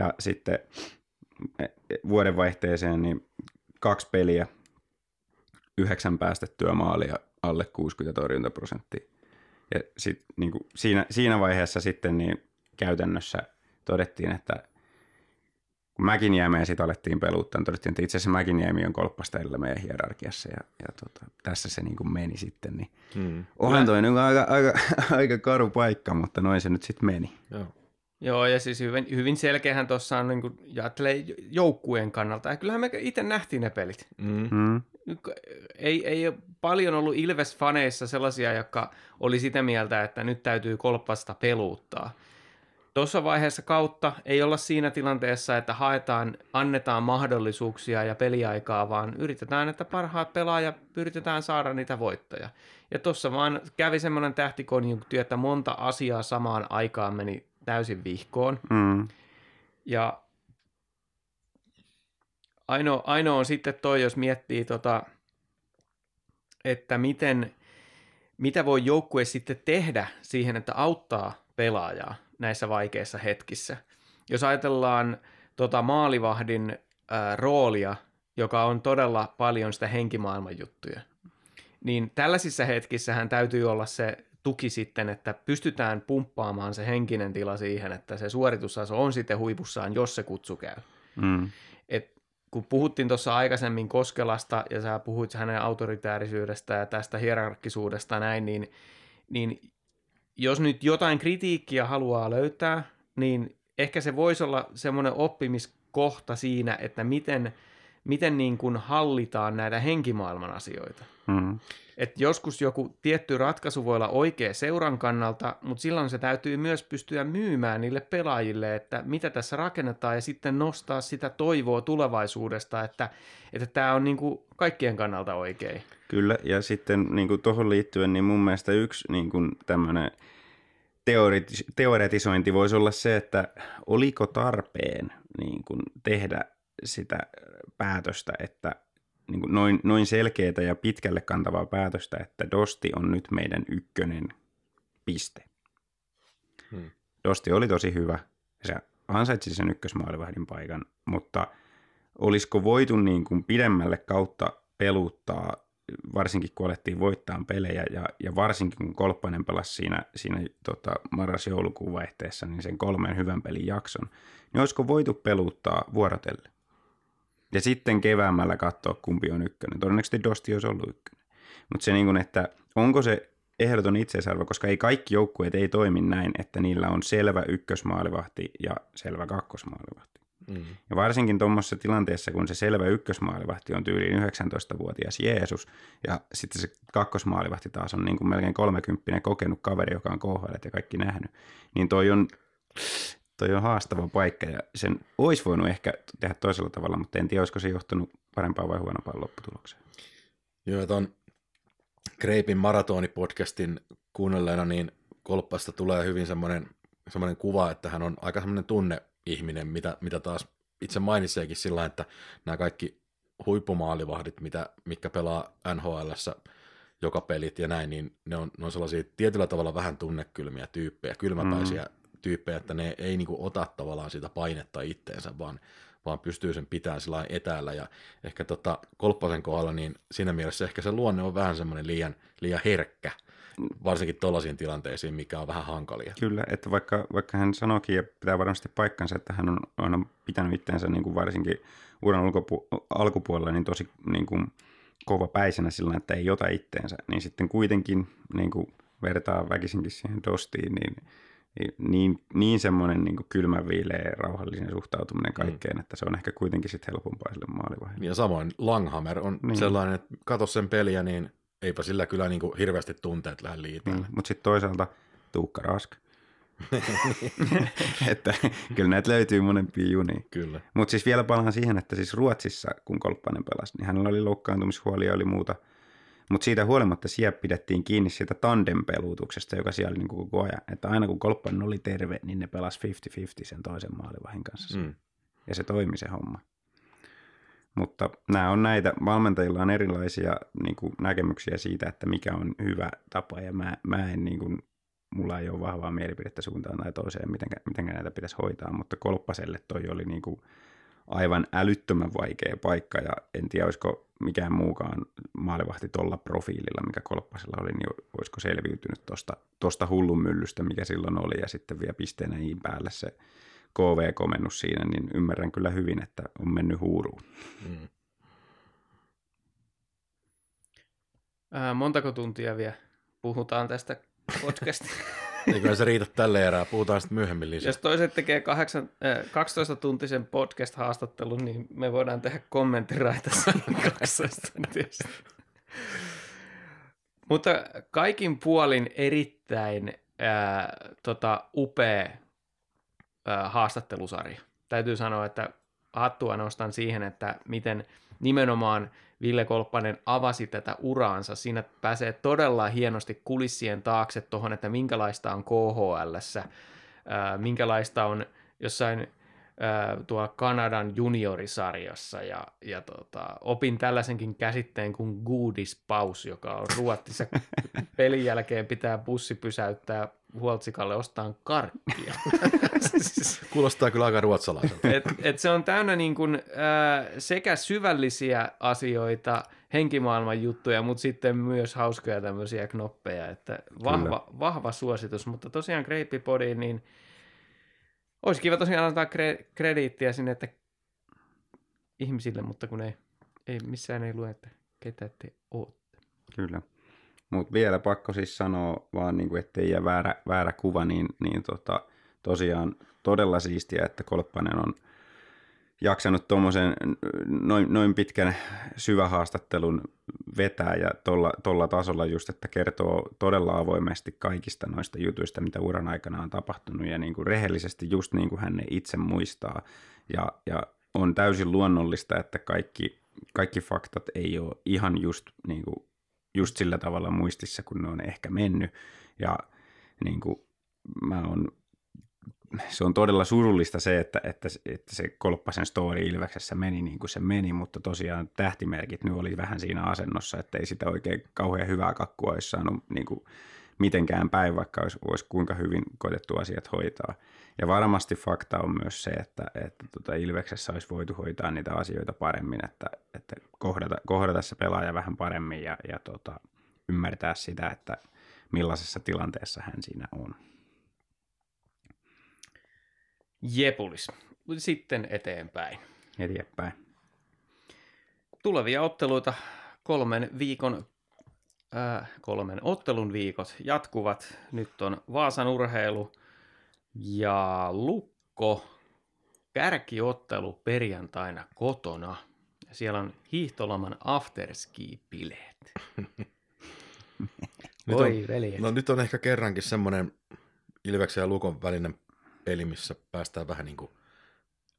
Ja sitten e, e, vuodenvaihteeseen niin kaksi peliä, yhdeksän päästettyä maalia, alle 60 torjuntaprosenttia. Ja sit, niin kuin siinä, siinä vaiheessa sitten niin käytännössä todettiin, että kun Mäkinjäämeä sitten alettiin peluuttaa, niin todettiin, että itse asiassa Mäkinjäämi on kolppasta edellä meidän hierarkiassa ja, ja tota, tässä se niin kuin meni sitten. Niin hmm. Onhan toi niin aika, aika, <laughs> aika karu paikka, mutta noin se nyt sitten meni. Joo. Joo, ja siis hyvin, hyvin selkeähän tuossa on niin ajattelee joukkueen kannalta. Ja kyllähän me itse nähtiin ne pelit. Mm. Mm. Ei, ei ole paljon ollut Ilves-faneissa sellaisia, jotka oli sitä mieltä, että nyt täytyy kolppasta peluuttaa. Tuossa vaiheessa kautta ei olla siinä tilanteessa, että haetaan, annetaan mahdollisuuksia ja peliaikaa, vaan yritetään, että parhaat pelaajat yritetään saada niitä voittoja. Ja tuossa vaan kävi semmoinen tähtikonjunktio, että monta asiaa samaan aikaan meni täysin vihkoon. Mm. Ja ainoa, ainoa on sitten toi, jos miettii, tota, että miten, mitä voi joukkue sitten tehdä siihen, että auttaa pelaajaa näissä vaikeissa hetkissä. Jos ajatellaan tota maalivahdin ää, roolia, joka on todella paljon sitä henkimaailman juttuja, niin tällaisissa hetkissä hän täytyy olla se tuki sitten, että pystytään pumppaamaan se henkinen tila siihen, että se suoritustaso on sitten huipussaan, jos se kutsu käy. Mm. Et kun puhuttiin tuossa aikaisemmin Koskelasta ja sä puhuit hänen autoritäärisyydestä ja tästä hierarkkisuudesta näin, niin, niin jos nyt jotain kritiikkiä haluaa löytää, niin ehkä se voisi olla semmoinen oppimiskohta siinä, että miten, miten niin kuin hallitaan näitä henkimaailman asioita. Mm. Et joskus joku tietty ratkaisu voi olla oikea seuran kannalta, mutta silloin se täytyy myös pystyä myymään niille pelaajille, että mitä tässä rakennetaan ja sitten nostaa sitä toivoa tulevaisuudesta, että että tämä on niinku kaikkien kannalta oikein. Kyllä, ja sitten niin kuin tuohon liittyen, niin mun mielestä yksi niin kuin tämmöinen teoretis- teoretisointi voisi olla se, että oliko tarpeen niin kuin tehdä sitä päätöstä, että niin kuin noin, noin selkeää ja pitkälle kantavaa päätöstä, että Dosti on nyt meidän ykkönen piste. Hmm. Dosti oli tosi hyvä, se ansaitsi sen ykkösmaalivahdin paikan, mutta olisiko voitu niin kuin pidemmälle kautta peluttaa, varsinkin kun alettiin voittaa pelejä ja, ja varsinkin kun Kolppanen pelasi siinä, siinä tota, marras-joulukuun vaihteessa niin sen kolmen hyvän pelin jakson, niin olisiko voitu peluttaa vuorotelle? Ja sitten keväämällä katsoa, kumpi on ykkönen. Todennäköisesti Dosti olisi ollut ykkönen. Mutta se, niin kuin, että onko se ehdoton itseisarvo, koska ei kaikki joukkueet ei toimi näin, että niillä on selvä ykkösmaalivahti ja selvä kakkosmaalivahti. Mm. Ja varsinkin tuommoisessa tilanteessa, kun se selvä ykkösmaalivahti on tyyliin 19-vuotias Jeesus, ja sitten se kakkosmaalivahti taas on niin kuin melkein 30 kokenut kaveri, joka on KHL ja kaikki nähnyt, niin toi on, toi on haastava paikka, ja sen olisi voinut ehkä tehdä toisella tavalla, mutta en tiedä, olisiko se johtunut parempaan vai huonompaan lopputulokseen. Joo, tuon Kreipin maratonipodcastin kuunnelleena, niin Kolppasta tulee hyvin semmoinen, semmoinen kuva, että hän on aika semmoinen tunneihminen, mitä, mitä taas itse mainitseekin sillä, että nämä kaikki huippumaalivahdit, mitä, mitkä pelaa NHLssä joka pelit ja näin, niin ne on, ne on sellaisia tietyllä tavalla vähän tunnekylmiä tyyppejä, kylmäpäisiä mm. Tyyppejä, että ne ei niinku ota tavallaan sitä painetta itteensä, vaan, vaan pystyy sen pitämään sillä etäällä. Ja ehkä tota Kolppasen kohdalla, niin siinä mielessä ehkä se luonne on vähän semmoinen liian, liian herkkä, varsinkin tuollaisiin tilanteisiin, mikä on vähän hankalia. Kyllä, että vaikka, vaikka hän sanoikin ja pitää varmasti paikkansa, että hän on aina pitänyt itseensä niin kuin varsinkin uran ulkopu- alkupuolella niin tosi niin kuin kova päisenä sillä, että ei ota itteensä, niin sitten kuitenkin niin kuin vertaa väkisinkin siihen dostiin, niin niin, niin semmoinen niin kylmä, viileä, rauhallinen suhtautuminen kaikkeen, mm. että se on ehkä kuitenkin sitten helpompaa sille maalivahdille. Ja samoin Langhammer on niin. sellainen, että katso sen peliä, niin eipä sillä kyllä niin kuin hirveästi tunteet lähde liiteen. Niin, mutta sitten toisaalta Tuukka Rask. <laughs> <laughs> että kyllä näitä löytyy monempia junia. Kyllä. Mutta siis vielä palaan siihen, että siis Ruotsissa, kun Kolppanen pelasi, niin hänellä oli loukkaantumishuolia ja oli muuta. Mutta siitä huolimatta siellä pidettiin kiinni siitä tandempelutuksesta, joka siellä oli niin koko ajan. Että aina kun Kolppanen oli terve, niin ne pelasi 50-50 sen toisen maalivahin kanssa. Mm. Ja se toimi se homma. Mutta nämä on näitä, valmentajilla on erilaisia niin kuin, näkemyksiä siitä, että mikä on hyvä tapa, ja mä, mä en, niin kuin, mulla ei ole vahvaa mielipidettä suuntaan tai toiseen, miten, miten näitä pitäisi hoitaa, mutta Kolppaselle toi oli niin kuin, aivan älyttömän vaikea paikka, ja en tiedä, olisiko mikään muukaan maalivahti tuolla profiililla, mikä Kolppasella oli, niin olisiko selviytynyt tuosta tosta hullun myllystä, mikä silloin oli, ja sitten vielä pisteenä iin päälle se KV-komennus siinä, niin ymmärrän kyllä hyvin, että on mennyt huuruun. Mm. Äh, montako tuntia vielä puhutaan tästä podcastista? <laughs> Eikö se riitä tälle erää, puhutaan sitten myöhemmin lisää. Jos toiset tekee kahdeksan, äh, 12-tuntisen podcast-haastattelun, niin me voidaan tehdä kommenttiraita 12 tuntia. <laughs> Mutta kaikin puolin erittäin äh, tota, upea äh, haastattelusarja. Täytyy sanoa, että hattua nostan siihen, että miten nimenomaan Ville Kolppanen avasi tätä uraansa. Siinä pääsee todella hienosti kulissien taakse tuohon, että minkälaista on KHL, minkälaista on jossain tuolla Kanadan juniorisarjassa ja, ja tota, opin tällaisenkin käsitteen kuin goodispaus, joka on ruottissa <laughs> pelin jälkeen pitää bussi pysäyttää huoltsikalle ostaa karkkia. <laughs> Kuulostaa kyllä aika ruotsalaiselta. et, et se on täynnä niin kuin, äh, sekä syvällisiä asioita, henkimaailman juttuja, mutta sitten myös hauskoja tämmöisiä knoppeja, että vahva, vahva suositus, mutta tosiaan Greippipodiin, niin olisi kiva tosiaan antaa kre- krediittiä sinne, että ihmisille, mutta kun ei, ei missään ei lue, että ketä te ootte. Kyllä. Mutta vielä pakko siis sanoa, vaan niin kuin, ettei jää väärä, väärä kuva, niin, niin tota, tosiaan todella siistiä, että Kolppanen on jaksanut tuommoisen noin, noin pitkän syvähaastattelun vetää ja tolla, tolla tasolla just, että kertoo todella avoimesti kaikista noista jutuista, mitä uran aikana on tapahtunut ja niin kuin rehellisesti just niin kuin hän ne itse muistaa. Ja, ja on täysin luonnollista, että kaikki, kaikki faktat ei ole ihan just, niin kuin, just sillä tavalla muistissa, kun ne on ehkä mennyt. Ja niin kuin, mä oon se on todella surullista se, että, että, että se Kolppasen story Ilveksessä meni niin kuin se meni, mutta tosiaan tähtimerkit nyt oli vähän siinä asennossa, että ei sitä oikein kauhean hyvää kakkua olisi saanut niin kuin mitenkään päin, vaikka olisi, olisi kuinka hyvin koitettu asiat hoitaa. Ja varmasti fakta on myös se, että, että tota Ilveksessä olisi voitu hoitaa niitä asioita paremmin, että, että kohdata, kohdata se pelaaja vähän paremmin ja, ja tota, ymmärtää sitä, että millaisessa tilanteessa hän siinä on. Jepulis. Sitten eteenpäin. Eteenpäin. Tulevia otteluita kolmen viikon äh, kolmen ottelun viikot jatkuvat. Nyt on Vaasan urheilu ja Lukko kärkiottelu perjantaina kotona. Ja siellä on hiihtoloman afterski-bileet. <laughs> Voi on, No nyt on ehkä kerrankin semmoinen Ilveksen ja Lukon välinen peli, missä päästään vähän niin kuin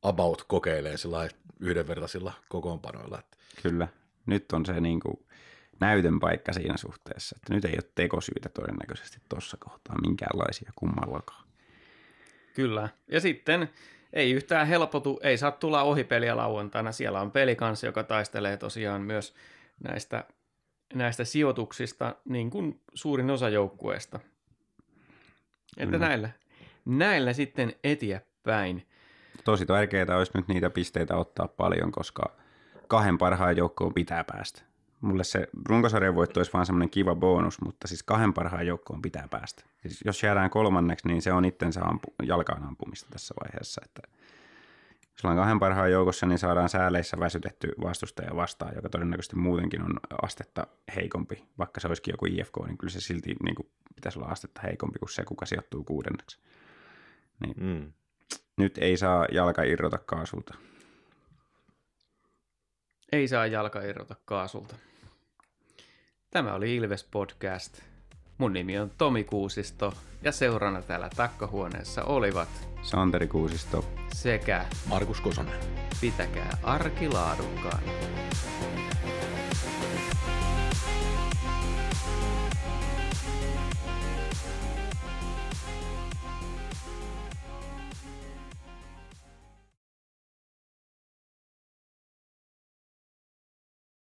about kokeilemaan sillä yhdenvertaisilla kokoonpanoilla. Kyllä. Nyt on se niin kuin näytön paikka siinä suhteessa, että nyt ei ole tekosyitä todennäköisesti tuossa kohtaa minkäänlaisia kummallakaan. Kyllä. Ja sitten ei yhtään helpotu, ei saa tulla ohipeliä lauantaina. Siellä on peli kanssa, joka taistelee tosiaan myös näistä, näistä sijoituksista, niin kuin suurin osa joukkueesta. Että näillä, näillä sitten eteenpäin. Tosi tärkeää olisi nyt niitä pisteitä ottaa paljon, koska kahden parhaan joukkoon pitää päästä. Mulle se runkosarjan voitto olisi vaan semmoinen kiva bonus, mutta siis kahden parhaan joukkoon pitää päästä. Siis jos jäädään kolmanneksi, niin se on itsensä ampu, jalkaan ampumista tässä vaiheessa. Että jos ollaan kahden parhaan joukossa, niin saadaan sääleissä väsytetty vastustaja vastaan, joka todennäköisesti muutenkin on astetta heikompi. Vaikka se olisikin joku IFK, niin kyllä se silti niin kuin, pitäisi olla astetta heikompi kuin se, kuka sijoittuu kuudenneksi. Niin mm. Nyt ei saa jalka irrota kaasulta. Ei saa jalka irrota kaasulta. Tämä oli Ilves Podcast. Mun nimi on Tomi Kuusisto ja seurana täällä takkahuoneessa olivat Santeri Kuusisto sekä Markus Kosonen. Pitäkää arki laadukkaana.